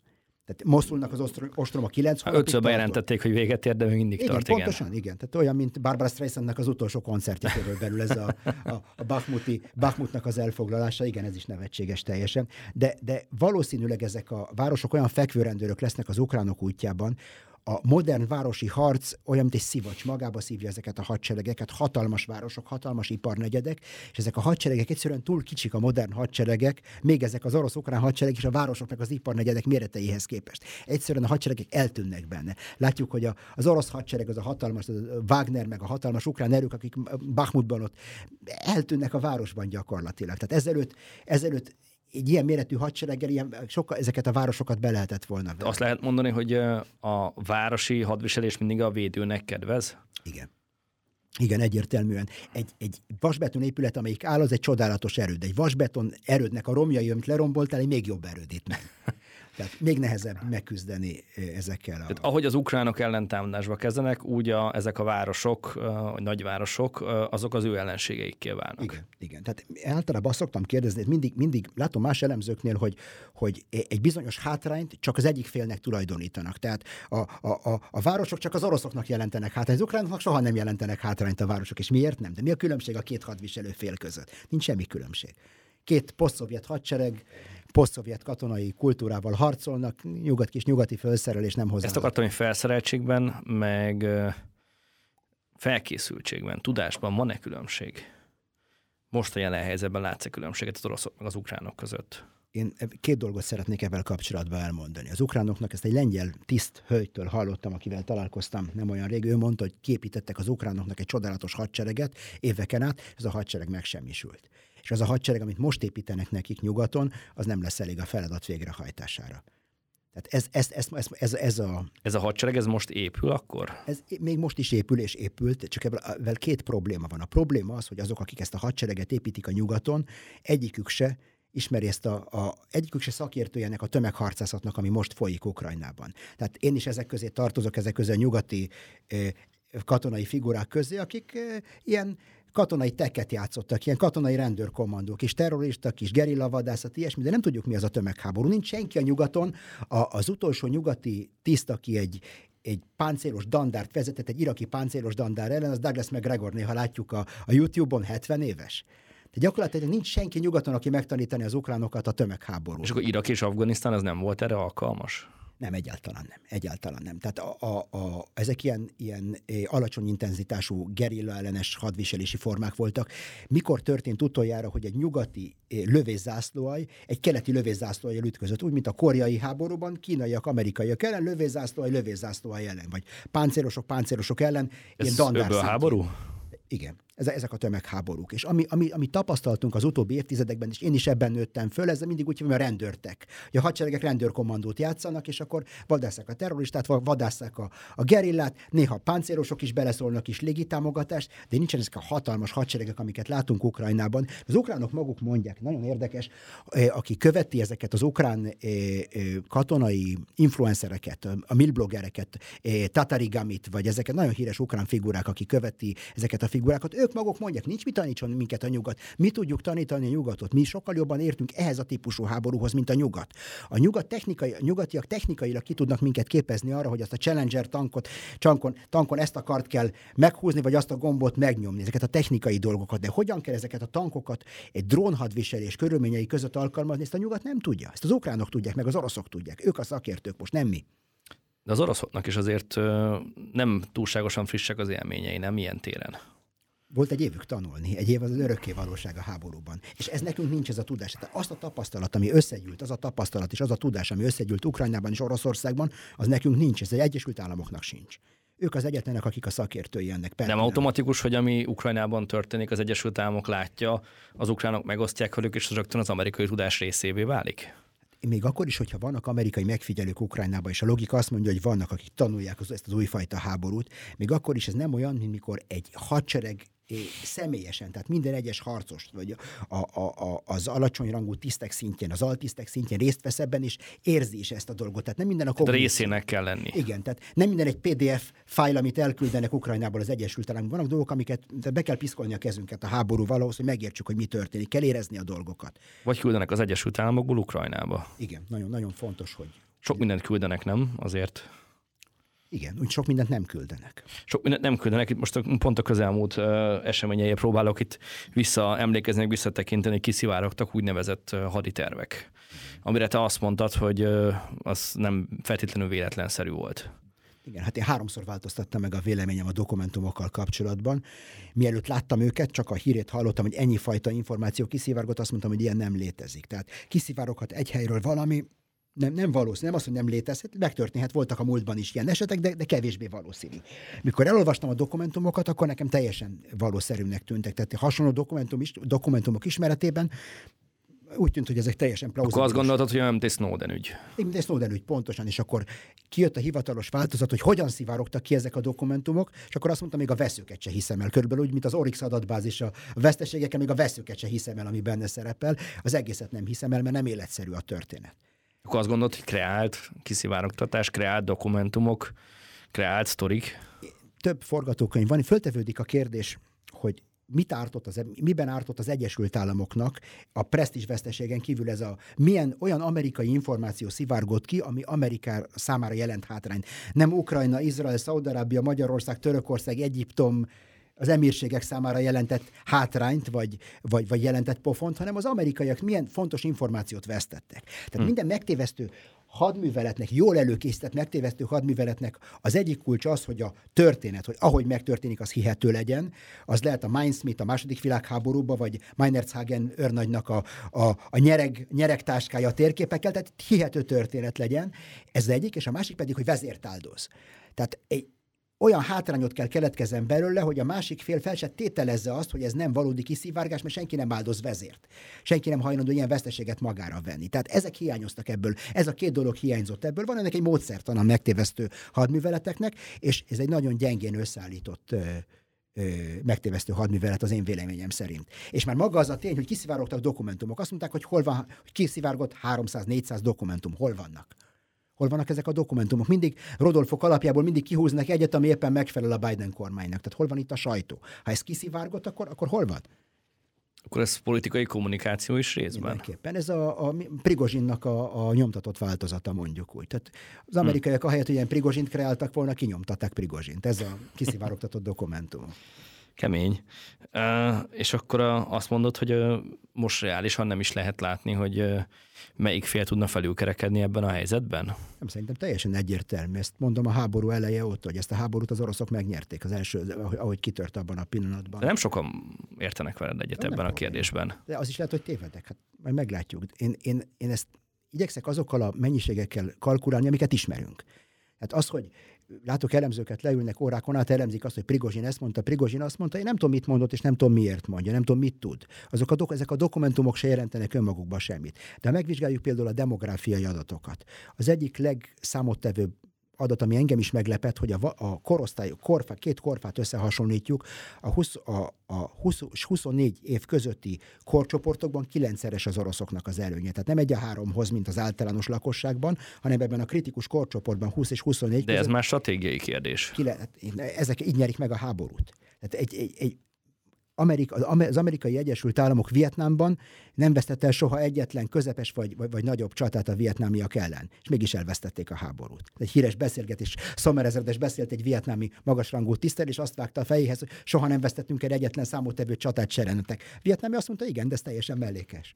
Tehát Moszulnak az ostrom, ostrom a kilenc hónapig Ötször bejelentették, hogy véget ér, de még mindig Igen, tart, pontosan, igen. igen. Tehát olyan, mint Barbara Streisandnak az utolsó koncertje körülbelül ez a, a, a Bakhmuti, Bakhmutnak az elfoglalása, igen, ez is nevetséges teljesen. De, de valószínűleg ezek a városok olyan fekvőrendőrök lesznek az ukránok útjában, a modern városi harc olyan, mint egy szivacs, magába szívja ezeket a hadseregeket, hatalmas városok, hatalmas iparnegyedek, és ezek a hadseregek egyszerűen túl kicsik a modern hadseregek, még ezek az orosz-ukrán hadseregek és a városoknak az iparnegyedek méreteihez képest. Egyszerűen a hadseregek eltűnnek benne. Látjuk, hogy a, az orosz hadsereg, az a hatalmas, az a Wagner, meg a hatalmas ukrán erők, akik Bakhmutban ott eltűnnek a városban gyakorlatilag. Tehát ezelőtt, ezelőtt egy ilyen méretű hadsereggel ilyen, sokkal ezeket a városokat be lehetett volna venni. Azt lehet mondani, hogy a városi hadviselés mindig a védőnek kedvez? Igen. Igen, egyértelműen. Egy, egy vasbeton épület, amelyik áll, az egy csodálatos erőd. Egy vasbeton erődnek a romjai, amit leromboltál, egy még jobb erődít meg. Tehát még nehezebb megküzdeni ezekkel. A... Tehát ahogy az ukránok ellentámadásba kezdenek, úgy a, ezek a városok, vagy nagyvárosok, azok az ő ellenségeikké válnak. Igen, igen. Tehát általában azt szoktam kérdezni, mindig, mindig látom más elemzőknél, hogy, hogy egy bizonyos hátrányt csak az egyik félnek tulajdonítanak. Tehát a, a, a, a városok csak az oroszoknak jelentenek hátrányt, az ukránoknak soha nem jelentenek hátrányt a városok. És miért nem? De mi a különbség a két hadviselő fél között? Nincs semmi különbség. Két posztszovjet hadsereg, posztszovjet katonai kultúrával harcolnak, nyugat kis nyugati felszerelés nem hozzá. Ezt akartam, hogy felszereltségben, meg felkészültségben, tudásban van-e különbség? Most a jelen helyzetben látsz-e különbséget az oroszok meg az ukránok között? Én két dolgot szeretnék ebben kapcsolatban elmondani. Az ukránoknak ezt egy lengyel tiszt hölgytől hallottam, akivel találkoztam nem olyan rég. Ő mondta, hogy képítettek az ukránoknak egy csodálatos hadsereget éveken át, ez a hadsereg megsemmisült. És az a hadsereg, amit most építenek nekik nyugaton, az nem lesz elég a feladat végrehajtására. Tehát ez, ez, ez, ez, ez, ez a, Ez a hadsereg, ez most épül akkor? ez még most is épül és épült, csak ebben két probléma van. A probléma az, hogy azok, akik ezt a hadsereget építik a nyugaton, egyikük se ismeri ezt a, a egyikük se szakértője ennek a tömegharcászatnak, ami most folyik Ukrajnában. Tehát én is ezek közé tartozok, ezek közé a nyugati katonai figurák közé, akik ilyen katonai teket játszottak, ilyen katonai rendőrkommandók, kis terroristák, kis gerillavadászat, ilyesmi, de nem tudjuk, mi az a tömegháború. Nincs senki a nyugaton, a, az utolsó nyugati tiszt, aki egy, egy páncélos dandárt vezetett, egy iraki páncélos dandár ellen, az Douglas McGregor, néha látjuk a, a YouTube-on, 70 éves. Tehát gyakorlatilag nincs senki nyugaton, aki megtanítani az ukránokat a tömegháborút. És akkor Irak és Afganisztán az nem volt erre alkalmas? Nem, egyáltalán nem. Egyáltalán nem. Tehát a, a, a, ezek ilyen, ilyen alacsony intenzitású gerilla ellenes hadviselési formák voltak. Mikor történt utoljára, hogy egy nyugati lövészzászlóaj egy keleti lövészzászlóajjal ütközött, úgy, mint a koreai háborúban, kínaiak, amerikaiak ellen, lövészzászlóaj, lövészzászlóaj ellen, vagy páncélosok, páncélosok ellen, ilyen Ez dandár öböl szintjén. háború? Igen, ezek a tömegháborúk. És ami, ami, ami tapasztaltunk az utóbbi évtizedekben, és én is ebben nőttem föl, ez mindig úgy hívom, a rendőrtek. Hogy a hadseregek rendőrkommandót játszanak, és akkor vadásszák a terroristát, vagy vadásszák a, a gerillát, néha páncélosok is beleszólnak is légitámogatást, de nincsen ezek a hatalmas hadseregek, amiket látunk Ukrajnában. Az ukránok maguk mondják, nagyon érdekes, eh, aki követi ezeket az ukrán eh, eh, katonai influencereket, a milbloggereket, Tatarigamit, vagy ezeket nagyon híres ukrán figurák, aki követi ezeket a figurákat, ők maguk mondják, nincs mit tanítson minket a nyugat. Mi tudjuk tanítani a nyugatot. Mi sokkal jobban értünk ehhez a típusú háborúhoz, mint a nyugat. A nyugat technikai, a nyugatiak technikailag ki tudnak minket képezni arra, hogy azt a Challenger tankot, tankon, tankon ezt a kart kell meghúzni, vagy azt a gombot megnyomni, ezeket a technikai dolgokat. De hogyan kell ezeket a tankokat egy drónhadviselés körülményei között alkalmazni, ezt a nyugat nem tudja. Ezt az ukránok tudják, meg az oroszok tudják. Ők a szakértők most, nem mi. De az oroszoknak is azért nem túlságosan frissek az élményei, nem ilyen téren. Volt egy évük tanulni, egy év az örökké valóság a háborúban. És ez nekünk nincs ez a tudás. Tehát azt a tapasztalat, ami összegyűlt, az a tapasztalat és az a tudás, ami összegyűlt Ukrajnában és Oroszországban, az nekünk nincs. Ez egy Egyesült Államoknak sincs. Ők az egyetlenek, akik a szakértői ennek. Nem automatikus, hogy ami Ukrajnában történik, az Egyesült Államok látja, az ukránok megosztják velük, és az rögtön az amerikai tudás részévé válik? még akkor is, hogyha vannak amerikai megfigyelők Ukrajnában, és a logika azt mondja, hogy vannak, akik tanulják ezt az újfajta háborút, még akkor is ez nem olyan, mint mikor egy hadsereg személyesen, tehát minden egyes harcos, vagy a, a, a, az alacsony rangú tisztek szintjén, az altisztek szintjén részt vesz ebben, és érzi is ezt a dolgot. Tehát nem minden a tehát részének kell lenni. Igen, tehát nem minden egy PDF fájl, amit elküldenek Ukrajnából az Egyesült Államok. Vannak dolgok, amiket be kell piszkolni a kezünket a háború ahhoz, hogy megértsük, hogy mi történik. Kell érezni a dolgokat. Vagy küldenek az Egyesült Államokból Ukrajnába. Igen, nagyon, nagyon fontos, hogy sok mindent küldenek, nem? Azért igen, úgy sok mindent nem küldenek. Sok mindent nem küldenek. Itt most pont a közelmúlt eseményeire próbálok itt visszaemlékezni, visszatekinteni, kiszivárogtak úgynevezett haditervek, amire te azt mondtad, hogy az nem feltétlenül véletlenszerű volt. Igen, hát én háromszor változtattam meg a véleményem a dokumentumokkal kapcsolatban. Mielőtt láttam őket, csak a hírét hallottam, hogy ennyi fajta információ kiszivárgott, azt mondtam, hogy ilyen nem létezik. Tehát kiszivároghat egy helyről valami, nem, nem valószínű, nem az, hogy nem létezhet, megtörténhet, voltak a múltban is ilyen esetek, de, de kevésbé valószínű. Mikor elolvastam a dokumentumokat, akkor nekem teljesen valószerűnek tűntek. Tehát hasonló dokumentum is, dokumentumok ismeretében úgy tűnt, hogy ezek teljesen plauzibilis. Akkor azt gondoltad, hogy mint egy Snowden ügy. Igen, Snowden ügy, pontosan. És akkor kijött a hivatalos változat, hogy hogyan szivárogtak ki ezek a dokumentumok, és akkor azt mondta, még a veszőket se hiszem el. Körülbelül úgy, mint az Orix adatbázis a veszteségeken, még a veszőket se hiszem el, ami benne szerepel. Az egészet nem hiszem el, mert nem életszerű a történet. Akkor azt gondolod, hogy kreált kiszivárogtatás, kreált dokumentumok, kreált sztorik? Több forgatókönyv van. Föltevődik a kérdés, hogy mit ártott az, miben ártott az Egyesült Államoknak a presztízs veszteségen kívül ez a milyen olyan amerikai információ szivárgott ki, ami Ameriká számára jelent hátrányt. Nem Ukrajna, Izrael, Szaudarábia, Magyarország, Törökország, Egyiptom, az emírségek számára jelentett hátrányt, vagy, vagy, vagy jelentett pofont, hanem az amerikaiak milyen fontos információt vesztettek. Tehát hmm. minden megtévesztő hadműveletnek, jól előkészített megtévesztő hadműveletnek az egyik kulcs az, hogy a történet, hogy ahogy megtörténik, az hihető legyen. Az lehet a Mindsmith a második világháborúban, vagy Meinerzhagen őrnagynak a, a, a nyereg, nyeregtáskája a térképekkel, tehát hihető történet legyen. Ez az egyik, és a másik pedig, hogy vezért áldoz. Tehát egy, olyan hátrányot kell keletkezzen belőle, hogy a másik fél fel se tételezze azt, hogy ez nem valódi kiszivárgás, mert senki nem áldoz vezért. Senki nem hajlandó ilyen veszteséget magára venni. Tehát ezek hiányoztak ebből. Ez a két dolog hiányzott ebből. Van ennek egy módszertan a megtévesztő hadműveleteknek, és ez egy nagyon gyengén összeállított ö, ö, megtévesztő hadművelet az én véleményem szerint. És már maga az a tény, hogy kiszivárogtak dokumentumok. Azt mondták, hogy hol van, hogy kiszivárgott 300-400 dokumentum, hol vannak. Hol vannak ezek a dokumentumok? Mindig Rodolfok alapjából mindig kihúznak egyet, ami éppen megfelel a Biden kormánynak. Tehát hol van itt a sajtó? Ha ez kiszivárgott, akkor, akkor hol van? Akkor ez politikai kommunikáció is részben? Mindenképpen. Ez a, a Prigozsinnak a, a nyomtatott változata, mondjuk úgy. Tehát az amerikaiak ahelyett, hogy ilyen Prigozsint kreáltak volna, kinyomtatták Prigozsint. Ez a kiszivárogtatott dokumentum. Kemény. Uh, és akkor uh, azt mondod, hogy uh, most reálisan nem is lehet látni, hogy melyik fél tudna felülkerekedni ebben a helyzetben? Nem, szerintem teljesen egyértelmű. Ezt mondom a háború eleje óta, hogy ezt a háborút az oroszok megnyerték az első, ahogy kitört abban a pillanatban. De nem sokan értenek veled egyet nem ebben nem a kérdésben. De az is lehet, hogy tévedek. Hát majd meglátjuk. Én, én, én ezt igyekszek azokkal a mennyiségekkel kalkulálni, amiket ismerünk. Hát az, hogy látok elemzőket leülnek órákon át, elemzik azt, hogy Prigozsin ezt mondta, Prigozsin azt mondta, én nem tudom, mit mondott, és nem tudom, miért mondja, nem tudom, mit tud. Azok a dok- ezek a dokumentumok se jelentenek önmagukban semmit. De ha megvizsgáljuk például a demográfiai adatokat, az egyik legszámottevőbb adat, ami engem is meglepett, hogy a, a korosztály, korfá, két korfát összehasonlítjuk, a, 20, a, a 20 és 24 év közötti korcsoportokban kilencszeres az oroszoknak az előnye. Tehát nem egy a háromhoz, mint az általános lakosságban, hanem ebben a kritikus korcsoportban 20 és 24 De ez már stratégiai kérdés. Ki lehet, ezek így nyerik meg a háborút. Tehát egy, egy, egy Amerika, az amerikai Egyesült Államok Vietnámban nem vesztette el soha egyetlen közepes vagy, vagy, vagy nagyobb csatát a vietnámiak ellen, és mégis elvesztették a háborút. Egy híres beszélgetés, Szomer ezredes beszélt egy vietnámi magasrangú tisztel, és azt vágta a fejéhez, hogy soha nem vesztettünk el egyetlen számottevő csatát serenetek. Vietnámi azt mondta, igen, de ez teljesen mellékes.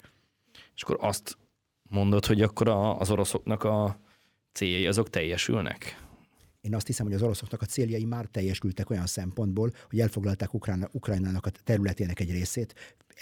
És akkor azt mondod, hogy akkor az oroszoknak a céljai azok teljesülnek? Én azt hiszem, hogy az oroszoknak a céljai már teljesültek olyan szempontból, hogy elfoglalták Ukrán, Ukrajnának a területének egy részét,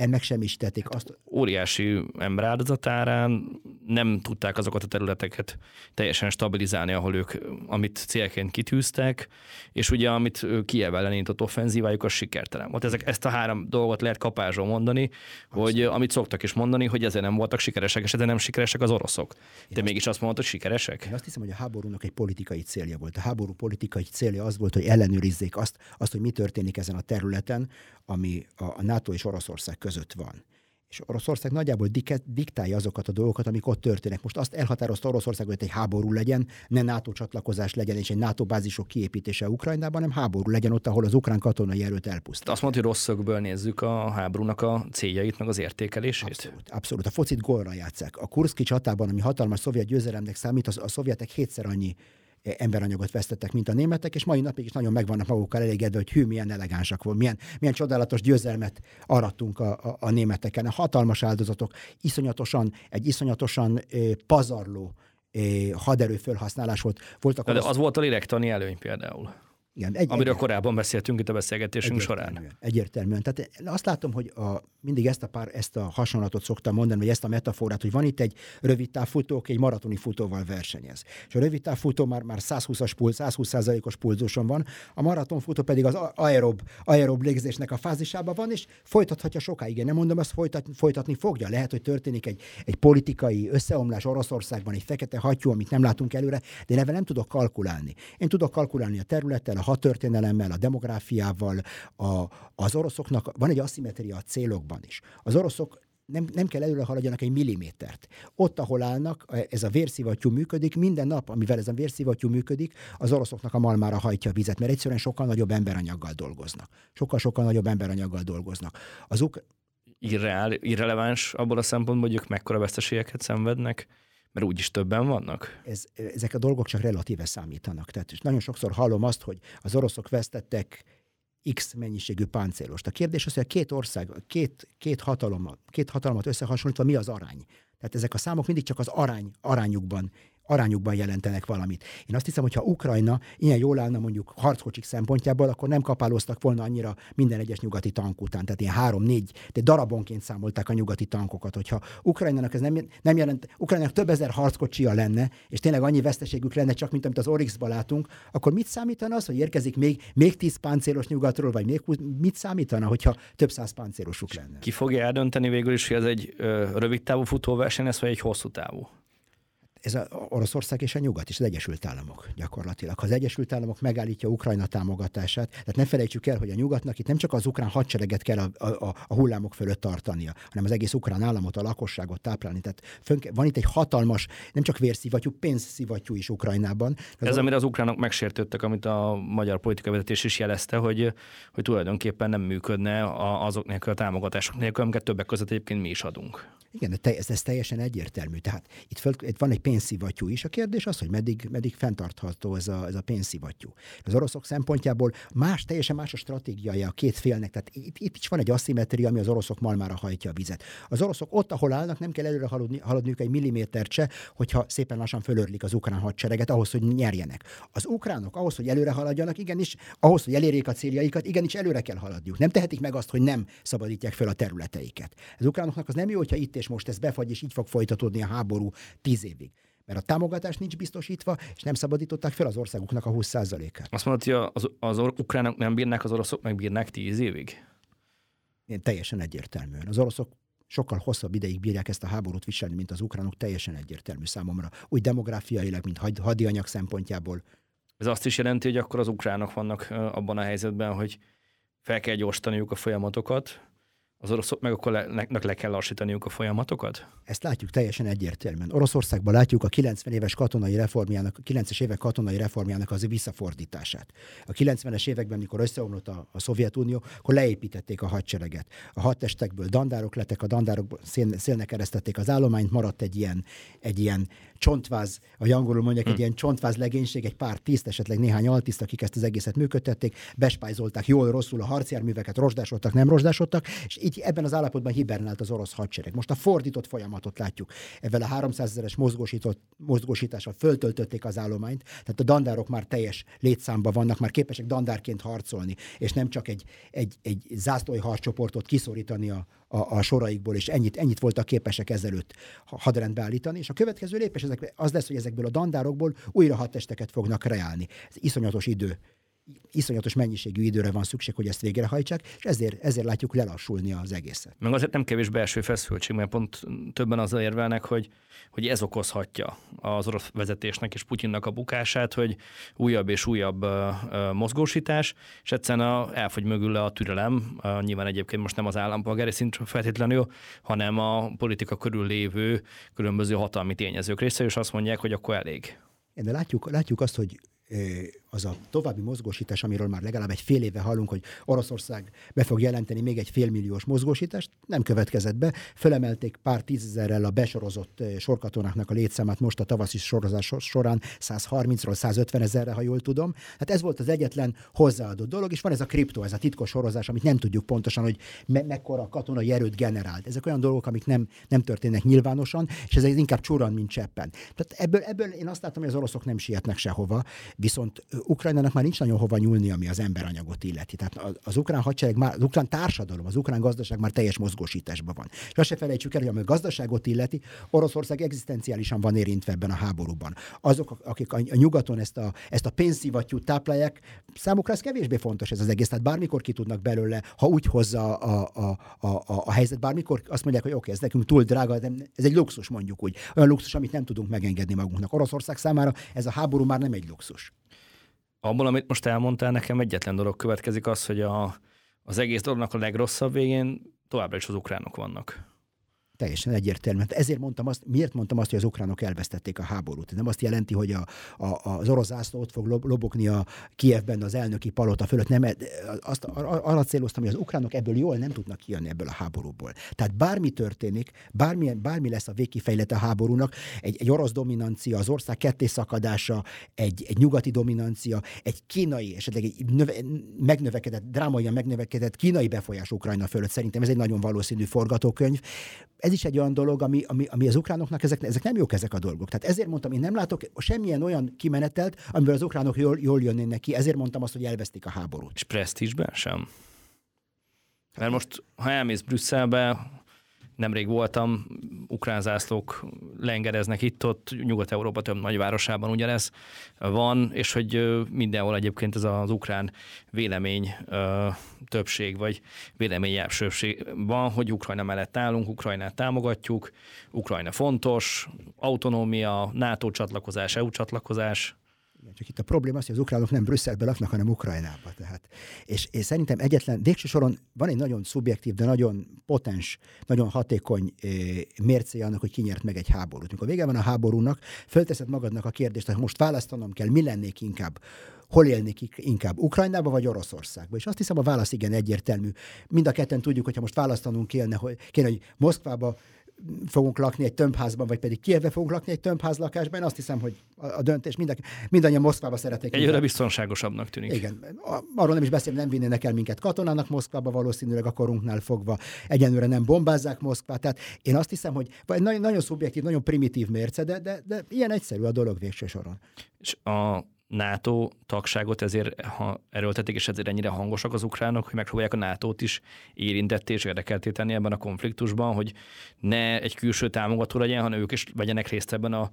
megsemmisítették azt. Óriási emberáldozatárán nem tudták azokat a területeket teljesen stabilizálni, ahol ők, amit célként kitűztek, és ugye amit Kiev ellen indított offenzívájuk, az sikertelen volt. Ezek, ezt a három dolgot lehet kapásról mondani, Abszolút. hogy amit szoktak is mondani, hogy ezzel nem voltak sikeresek, és ezzel nem sikeresek az oroszok. De Én mégis azt mondod, hogy sikeresek? Én azt hiszem, hogy a háborúnak egy politikai célja volt. A háború politikai célja az volt, hogy ellenőrizzék azt, azt hogy mi történik ezen a területen, ami a, a NATO és Oroszország között van. És Oroszország nagyjából diktálja azokat a dolgokat, amik ott történnek. Most azt elhatározta Oroszország, hogy egy háború legyen, ne NATO csatlakozás legyen, és egy NATO bázisok kiépítése Ukrajnában, hanem háború legyen ott, ahol az ukrán katonai erőt elpusztít. Azt mondta, hogy rosszokből nézzük a háborúnak a céljait, meg az értékelését? Abszolút, abszolút. A focit gólra játszák. A Kurszki csatában, ami hatalmas szovjet győzelemnek számít, az, a szovjetek hétszer annyi emberanyagot vesztettek, mint a németek, és mai napig is nagyon megvannak magukkal elégedve, hogy hű, milyen elegánsak volt, milyen, milyen csodálatos győzelmet arattunk a, a, a németeken. A hatalmas áldozatok, iszonyatosan, egy iszonyatosan eh, pazarló haderő felhasználás volt. Voltak De az, az volt a lélektani előny például. Igen, egy, Amiről egy, korábban beszéltünk itt a beszélgetésünk egyértelműen, során. Egyértelműen. Tehát azt látom, hogy a, mindig ezt a, pár, ezt a hasonlatot szoktam mondani, vagy ezt a metaforát, hogy van itt egy rövid távfutó, aki egy maratoni futóval versenyez. És a rövid távfutó már, már 120-as pulz, 120%-os pulzuson van, a maratonfutó pedig az aerob, aerob légzésnek a fázisában van, és folytathatja sokáig. Én nem mondom, ezt folytat, folytatni fogja. Lehet, hogy történik egy, egy politikai összeomlás Oroszországban, egy fekete hattyú, amit nem látunk előre, de én nem tudok kalkulálni. Én tudok kalkulálni a területtel, hadtörténelemmel, a demográfiával, a, az oroszoknak van egy aszimetria a célokban is. Az oroszok nem, nem kell előre haladjanak egy millimétert. Ott, ahol állnak, ez a vérszivattyú működik, minden nap, amivel ez a vérszivattyú működik, az oroszoknak a malmára hajtja a vizet, mert egyszerűen sokkal nagyobb emberanyaggal dolgoznak. Sokkal-sokkal nagyobb emberanyaggal dolgoznak. Azok Irreál, irreleváns abból a szempontból, hogy ők mekkora veszteségeket szenvednek mert úgyis többen vannak? Ez, ezek a dolgok csak relatíve számítanak. Tehát és nagyon sokszor hallom azt, hogy az oroszok vesztettek X mennyiségű páncélost. A kérdés az, hogy a két ország, két, két, hatalom, két hatalmat összehasonlítva mi az arány? Tehát ezek a számok mindig csak az arány, arányukban arányukban jelentenek valamit. Én azt hiszem, hogy ha Ukrajna ilyen jól állna mondjuk harckocsik szempontjából, akkor nem kapálóztak volna annyira minden egyes nyugati tank után. Tehát ilyen három-négy, de darabonként számolták a nyugati tankokat. Hogyha Ukrajnának ez nem, nem jelent, Ukrajnának több ezer harckocsia lenne, és tényleg annyi veszteségük lenne, csak mint amit az Oryxban látunk, akkor mit számítana az, hogy érkezik még, még tíz páncélos nyugatról, vagy még mit számítana, hogyha több száz páncélosuk lenne? Ki fogja eldönteni végül is, hogy ez egy ö, rövid távú futóverseny lesz, vagy egy hosszú távú? Ez a Oroszország és a Nyugat és az Egyesült Államok gyakorlatilag. Ha az Egyesült Államok megállítja Ukrajna támogatását, tehát ne felejtsük el, hogy a Nyugatnak itt nem csak az ukrán hadsereget kell a, a, a hullámok fölött tartania, hanem az egész ukrán államot, a lakosságot táplálni. Tehát fönn, van itt egy hatalmas, nem csak vérszivattyú, pénzszivattyú is Ukrajnában. Ez, ez a... amire az ukránok megsértődtek, amit a magyar politikai vezetés is jelezte, hogy, hogy tulajdonképpen nem működne azok nélkül a támogatások nélkül, amiket többek között egyébként mi is adunk. Igen, ez, ez teljesen egyértelmű. Tehát itt, föl, itt van egy pénzszivattyú is. A kérdés az, hogy meddig, meddig fenntartható ez a, ez a pénzszivattyú. Az oroszok szempontjából más, teljesen más a stratégiája a két félnek. Tehát itt, itt is van egy aszimetria, ami az oroszok malmára hajtja a vizet. Az oroszok ott, ahol állnak, nem kell előre haladni, haladniuk egy millimétert se, hogyha szépen lassan fölörlik az ukrán hadsereget, ahhoz, hogy nyerjenek. Az ukránok ahhoz, hogy előre haladjanak, igenis, ahhoz, hogy elérjék a céljaikat, igenis előre kell haladniuk. Nem tehetik meg azt, hogy nem szabadítják fel a területeiket. Az ukránoknak az nem jó, hogyha itt és most ez befagy, és így fog folytatódni a háború tíz évig. Mert a támogatás nincs biztosítva, és nem szabadították fel az országuknak a 20%-át. Azt mondod, hogy az, az ukránok nem bírnak, az oroszok meg bírnak tíz évig? Én teljesen egyértelműen. Az oroszok sokkal hosszabb ideig bírják ezt a háborút viselni, mint az ukránok, teljesen egyértelmű számomra. Úgy demográfiailag, mint hadianyag szempontjából. Ez azt is jelenti, hogy akkor az ukránok vannak abban a helyzetben, hogy fel kell gyorsítaniuk a folyamatokat, az oroszok meg akkor le, le kell lassítaniuk a folyamatokat? Ezt látjuk teljesen egyértelműen. Oroszországban látjuk a 90 éves katonai reformjának, a 90-es évek katonai reformjának az visszafordítását. A 90-es években, mikor összeomlott a, a Szovjetunió, akkor leépítették a hadsereget. A hadtestekből dandárok lettek, a dandárok szél, szélnek keresztették az állományt, maradt egy ilyen, egy ilyen csontváz, a angolul mondják, hmm. egy ilyen csontváz legénység, egy pár tiszt, esetleg néhány altiszt, akik ezt az egészet működtették, bespájzolták jól, rosszul a harcjárműveket, rozsdásodtak, nem rozsdásodtak, és így ebben az állapotban hibernált az orosz hadsereg. Most a fordított folyamatot látjuk. Ezzel a 300 ezeres mozgósított, mozgósítással föltöltötték az állományt, tehát a dandárok már teljes létszámban vannak, már képesek dandárként harcolni, és nem csak egy, egy, egy zászlói harcsoportot kiszorítani a, a, a soraikból, és ennyit, ennyit voltak képesek ezelőtt hadrendbe állítani, és a következő lépés ezek, az lesz, hogy ezekből a dandárokból újra hadtesteket fognak reálni. Ez iszonyatos idő iszonyatos mennyiségű időre van szükség, hogy ezt végrehajtsák, és ezért, ezért látjuk lelassulni az egészet. Meg azért nem kevés belső feszültség, mert pont többen azzal érvelnek, hogy, hogy ez okozhatja az orosz vezetésnek és Putyinnak a bukását, hogy újabb és újabb mozgósítás, és egyszerűen a, elfogy mögül a türelem, nyilván egyébként most nem az állampolgári szint feltétlenül, hanem a politika körül lévő különböző hatalmi tényezők része, és azt mondják, hogy akkor elég. De látjuk, látjuk azt, hogy az a további mozgósítás, amiről már legalább egy fél éve hallunk, hogy Oroszország be fog jelenteni még egy félmilliós mozgósítást, nem következett be. Fölemelték pár tízezerrel a besorozott sorkatonáknak a létszámát most a tavaszi sorozás során 130-ról 150 ezerre, ha jól tudom. Hát ez volt az egyetlen hozzáadott dolog, és van ez a kripto, ez a titkos sorozás, amit nem tudjuk pontosan, hogy me- mekkora katonai erőt generált. Ezek olyan dolgok, amik nem, nem történnek nyilvánosan, és ez inkább csuran, mint cseppen. Tehát ebből, ebből én azt látom, hogy az oroszok nem sietnek sehova, viszont Ukrajnának már nincs nagyon hova nyúlni, ami az emberanyagot illeti. Tehát az ukrán hadsereg, már, az ukrán társadalom, az ukrán gazdaság már teljes mozgósításban van. És azt se felejtsük el, hogy ami a gazdaságot illeti, Oroszország egzisztenciálisan van érintve ebben a háborúban. Azok, akik a, a nyugaton ezt a, ezt a pénzszivattyút táplálják, számukra ez kevésbé fontos ez az egész. Tehát bármikor ki tudnak belőle, ha úgy hozza a, a, a, a, a helyzet, bármikor azt mondják, hogy oké, okay, ez nekünk túl drága, de ez egy luxus mondjuk úgy. Olyan luxus, amit nem tudunk megengedni magunknak. Oroszország számára ez a háború már nem egy luxus abból, amit most elmondtál, nekem egyetlen dolog következik az, hogy a, az egész dolognak a legrosszabb végén továbbra is az ukránok vannak teljesen egyértelmű. Hát ezért mondtam azt, miért mondtam azt, hogy az ukránok elvesztették a háborút. Nem azt jelenti, hogy a, a, az orosz zászló ott fog lobogni a Kievben az elnöki palota fölött. Nem, azt, arra céloztam, hogy az ukránok ebből jól nem tudnak kijönni ebből a háborúból. Tehát bármi történik, bármi, bármi lesz a végkifejlete a háborúnak, egy, egy orosz dominancia, az ország ketté szakadása, egy, egy nyugati dominancia, egy kínai, esetleg egy növe, megnövekedett, drámaian megnövekedett kínai befolyás Ukrajna fölött. Szerintem ez egy nagyon valószínű forgatókönyv ez is egy olyan dolog, ami, ami, ami az ukránoknak, ezek, ezek nem jók ezek a dolgok. Tehát ezért mondtam, én nem látok semmilyen olyan kimenetelt, amiből az ukránok jól, jól jönnének ki, ezért mondtam azt, hogy elvesztik a háborút. És presztízsben sem? Mert most, ha elmész Brüsszelbe, nemrég voltam, ukrán zászlók lengereznek itt-ott, Nyugat-Európa több nagyvárosában ugyanez van, és hogy mindenhol egyébként ez az ukrán vélemény többség, vagy vélemény van, hogy Ukrajna mellett állunk, Ukrajnát támogatjuk, Ukrajna fontos, autonómia, NATO csatlakozás, EU csatlakozás, igen, csak itt a probléma az, hogy az ukránok nem Brüsszelbe laknak, hanem Ukrajnába. Tehát. És, és szerintem egyetlen, végső soron van egy nagyon szubjektív, de nagyon potens, nagyon hatékony e, annak, hogy kinyert meg egy háborút. Mikor vége van a háborúnak, fölteszed magadnak a kérdést, hogy most választanom kell, mi lennék inkább, hol élnék inkább, Ukrajnába vagy Oroszországba? És azt hiszem a válasz igen egyértelmű. Mind a ketten tudjuk, hogyha most választanunk kéne, hogy, kéne, hogy Moszkvába fogunk lakni egy tömbházban, vagy pedig Kievbe fogunk lakni egy tömbház lakásban. Én azt hiszem, hogy a, döntés mind, mindannyian Moszkvába szeretnék. Egyre biztonságosabbnak tűnik. Igen. Arról nem is beszélni, nem vinnének el minket katonának Moszkvába, valószínűleg a korunknál fogva. Egyenlőre nem bombázzák Moszkvát. Tehát én azt hiszem, hogy vagy nagyon, nagyon szubjektív, nagyon primitív mérce, de, de, de ilyen egyszerű a dolog végső soron. És a NATO tagságot ezért ha erőltetik, és ezért ennyire hangosak az ukránok, hogy megpróbálják a NATO-t is érintetté és érdekelté tenni ebben a konfliktusban, hogy ne egy külső támogató legyen, hanem ők is vegyenek részt ebben a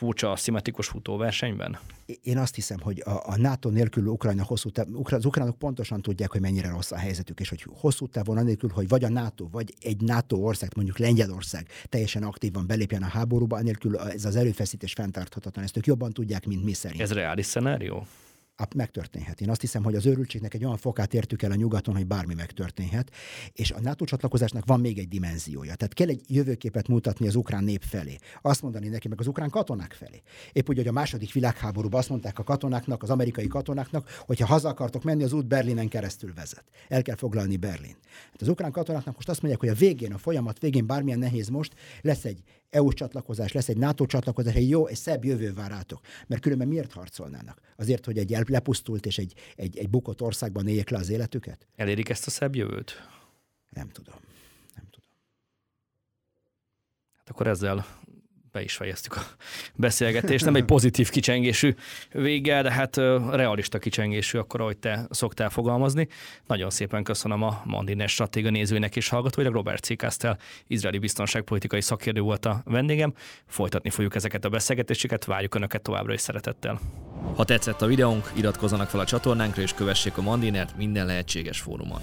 furcsa, szimmetrikus futóversenyben? Én azt hiszem, hogy a, a NATO nélkül Ukrajna hosszú táv, az ukránok pontosan tudják, hogy mennyire rossz a helyzetük, és hogy hosszú távon anélkül, hogy vagy a NATO, vagy egy NATO ország, mondjuk Lengyelország teljesen aktívan belépjen a háborúba, anélkül ez az erőfeszítés fenntarthatatlan. Ezt ők jobban tudják, mint mi szerint. Ez reális szenárió? Megtörténhet. Én azt hiszem, hogy az őrültségnek egy olyan fokát értük el a nyugaton, hogy bármi megtörténhet, és a NATO csatlakozásnak van még egy dimenziója. Tehát kell egy jövőképet mutatni az ukrán nép felé. Azt mondani neki, meg az ukrán katonák felé. Épp úgy, hogy a második világháborúban azt mondták a katonáknak, az amerikai katonáknak, hogy ha haza akartok menni, az út Berlinen keresztül vezet. El kell foglalni Berlin. Hát az ukrán katonáknak most azt mondják, hogy a végén, a folyamat végén bármilyen nehéz most, lesz egy EU csatlakozás, lesz egy NATO csatlakozás, egy jó, egy szebb jövő vár rátok. Mert különben miért harcolnának? Azért, hogy egy lepusztult és egy, egy, egy bukott országban éljék le az életüket? Elérik ezt a szebb jövőt? Nem tudom. Nem tudom. Hát akkor ezzel be is fejeztük a beszélgetést. Nem egy pozitív kicsengésű vége, de hát realista kicsengésű, akkor ahogy te szoktál fogalmazni. Nagyon szépen köszönöm a Mandiner stratéga nézőinek és hallgatóinak. Robert Cikasztel, izraeli biztonságpolitikai szakértő volt a vendégem. Folytatni fogjuk ezeket a beszélgetéseket, várjuk Önöket továbbra is szeretettel. Ha tetszett a videónk, iratkozzanak fel a csatornánkra és kövessék a Mandinert minden lehetséges fórumon.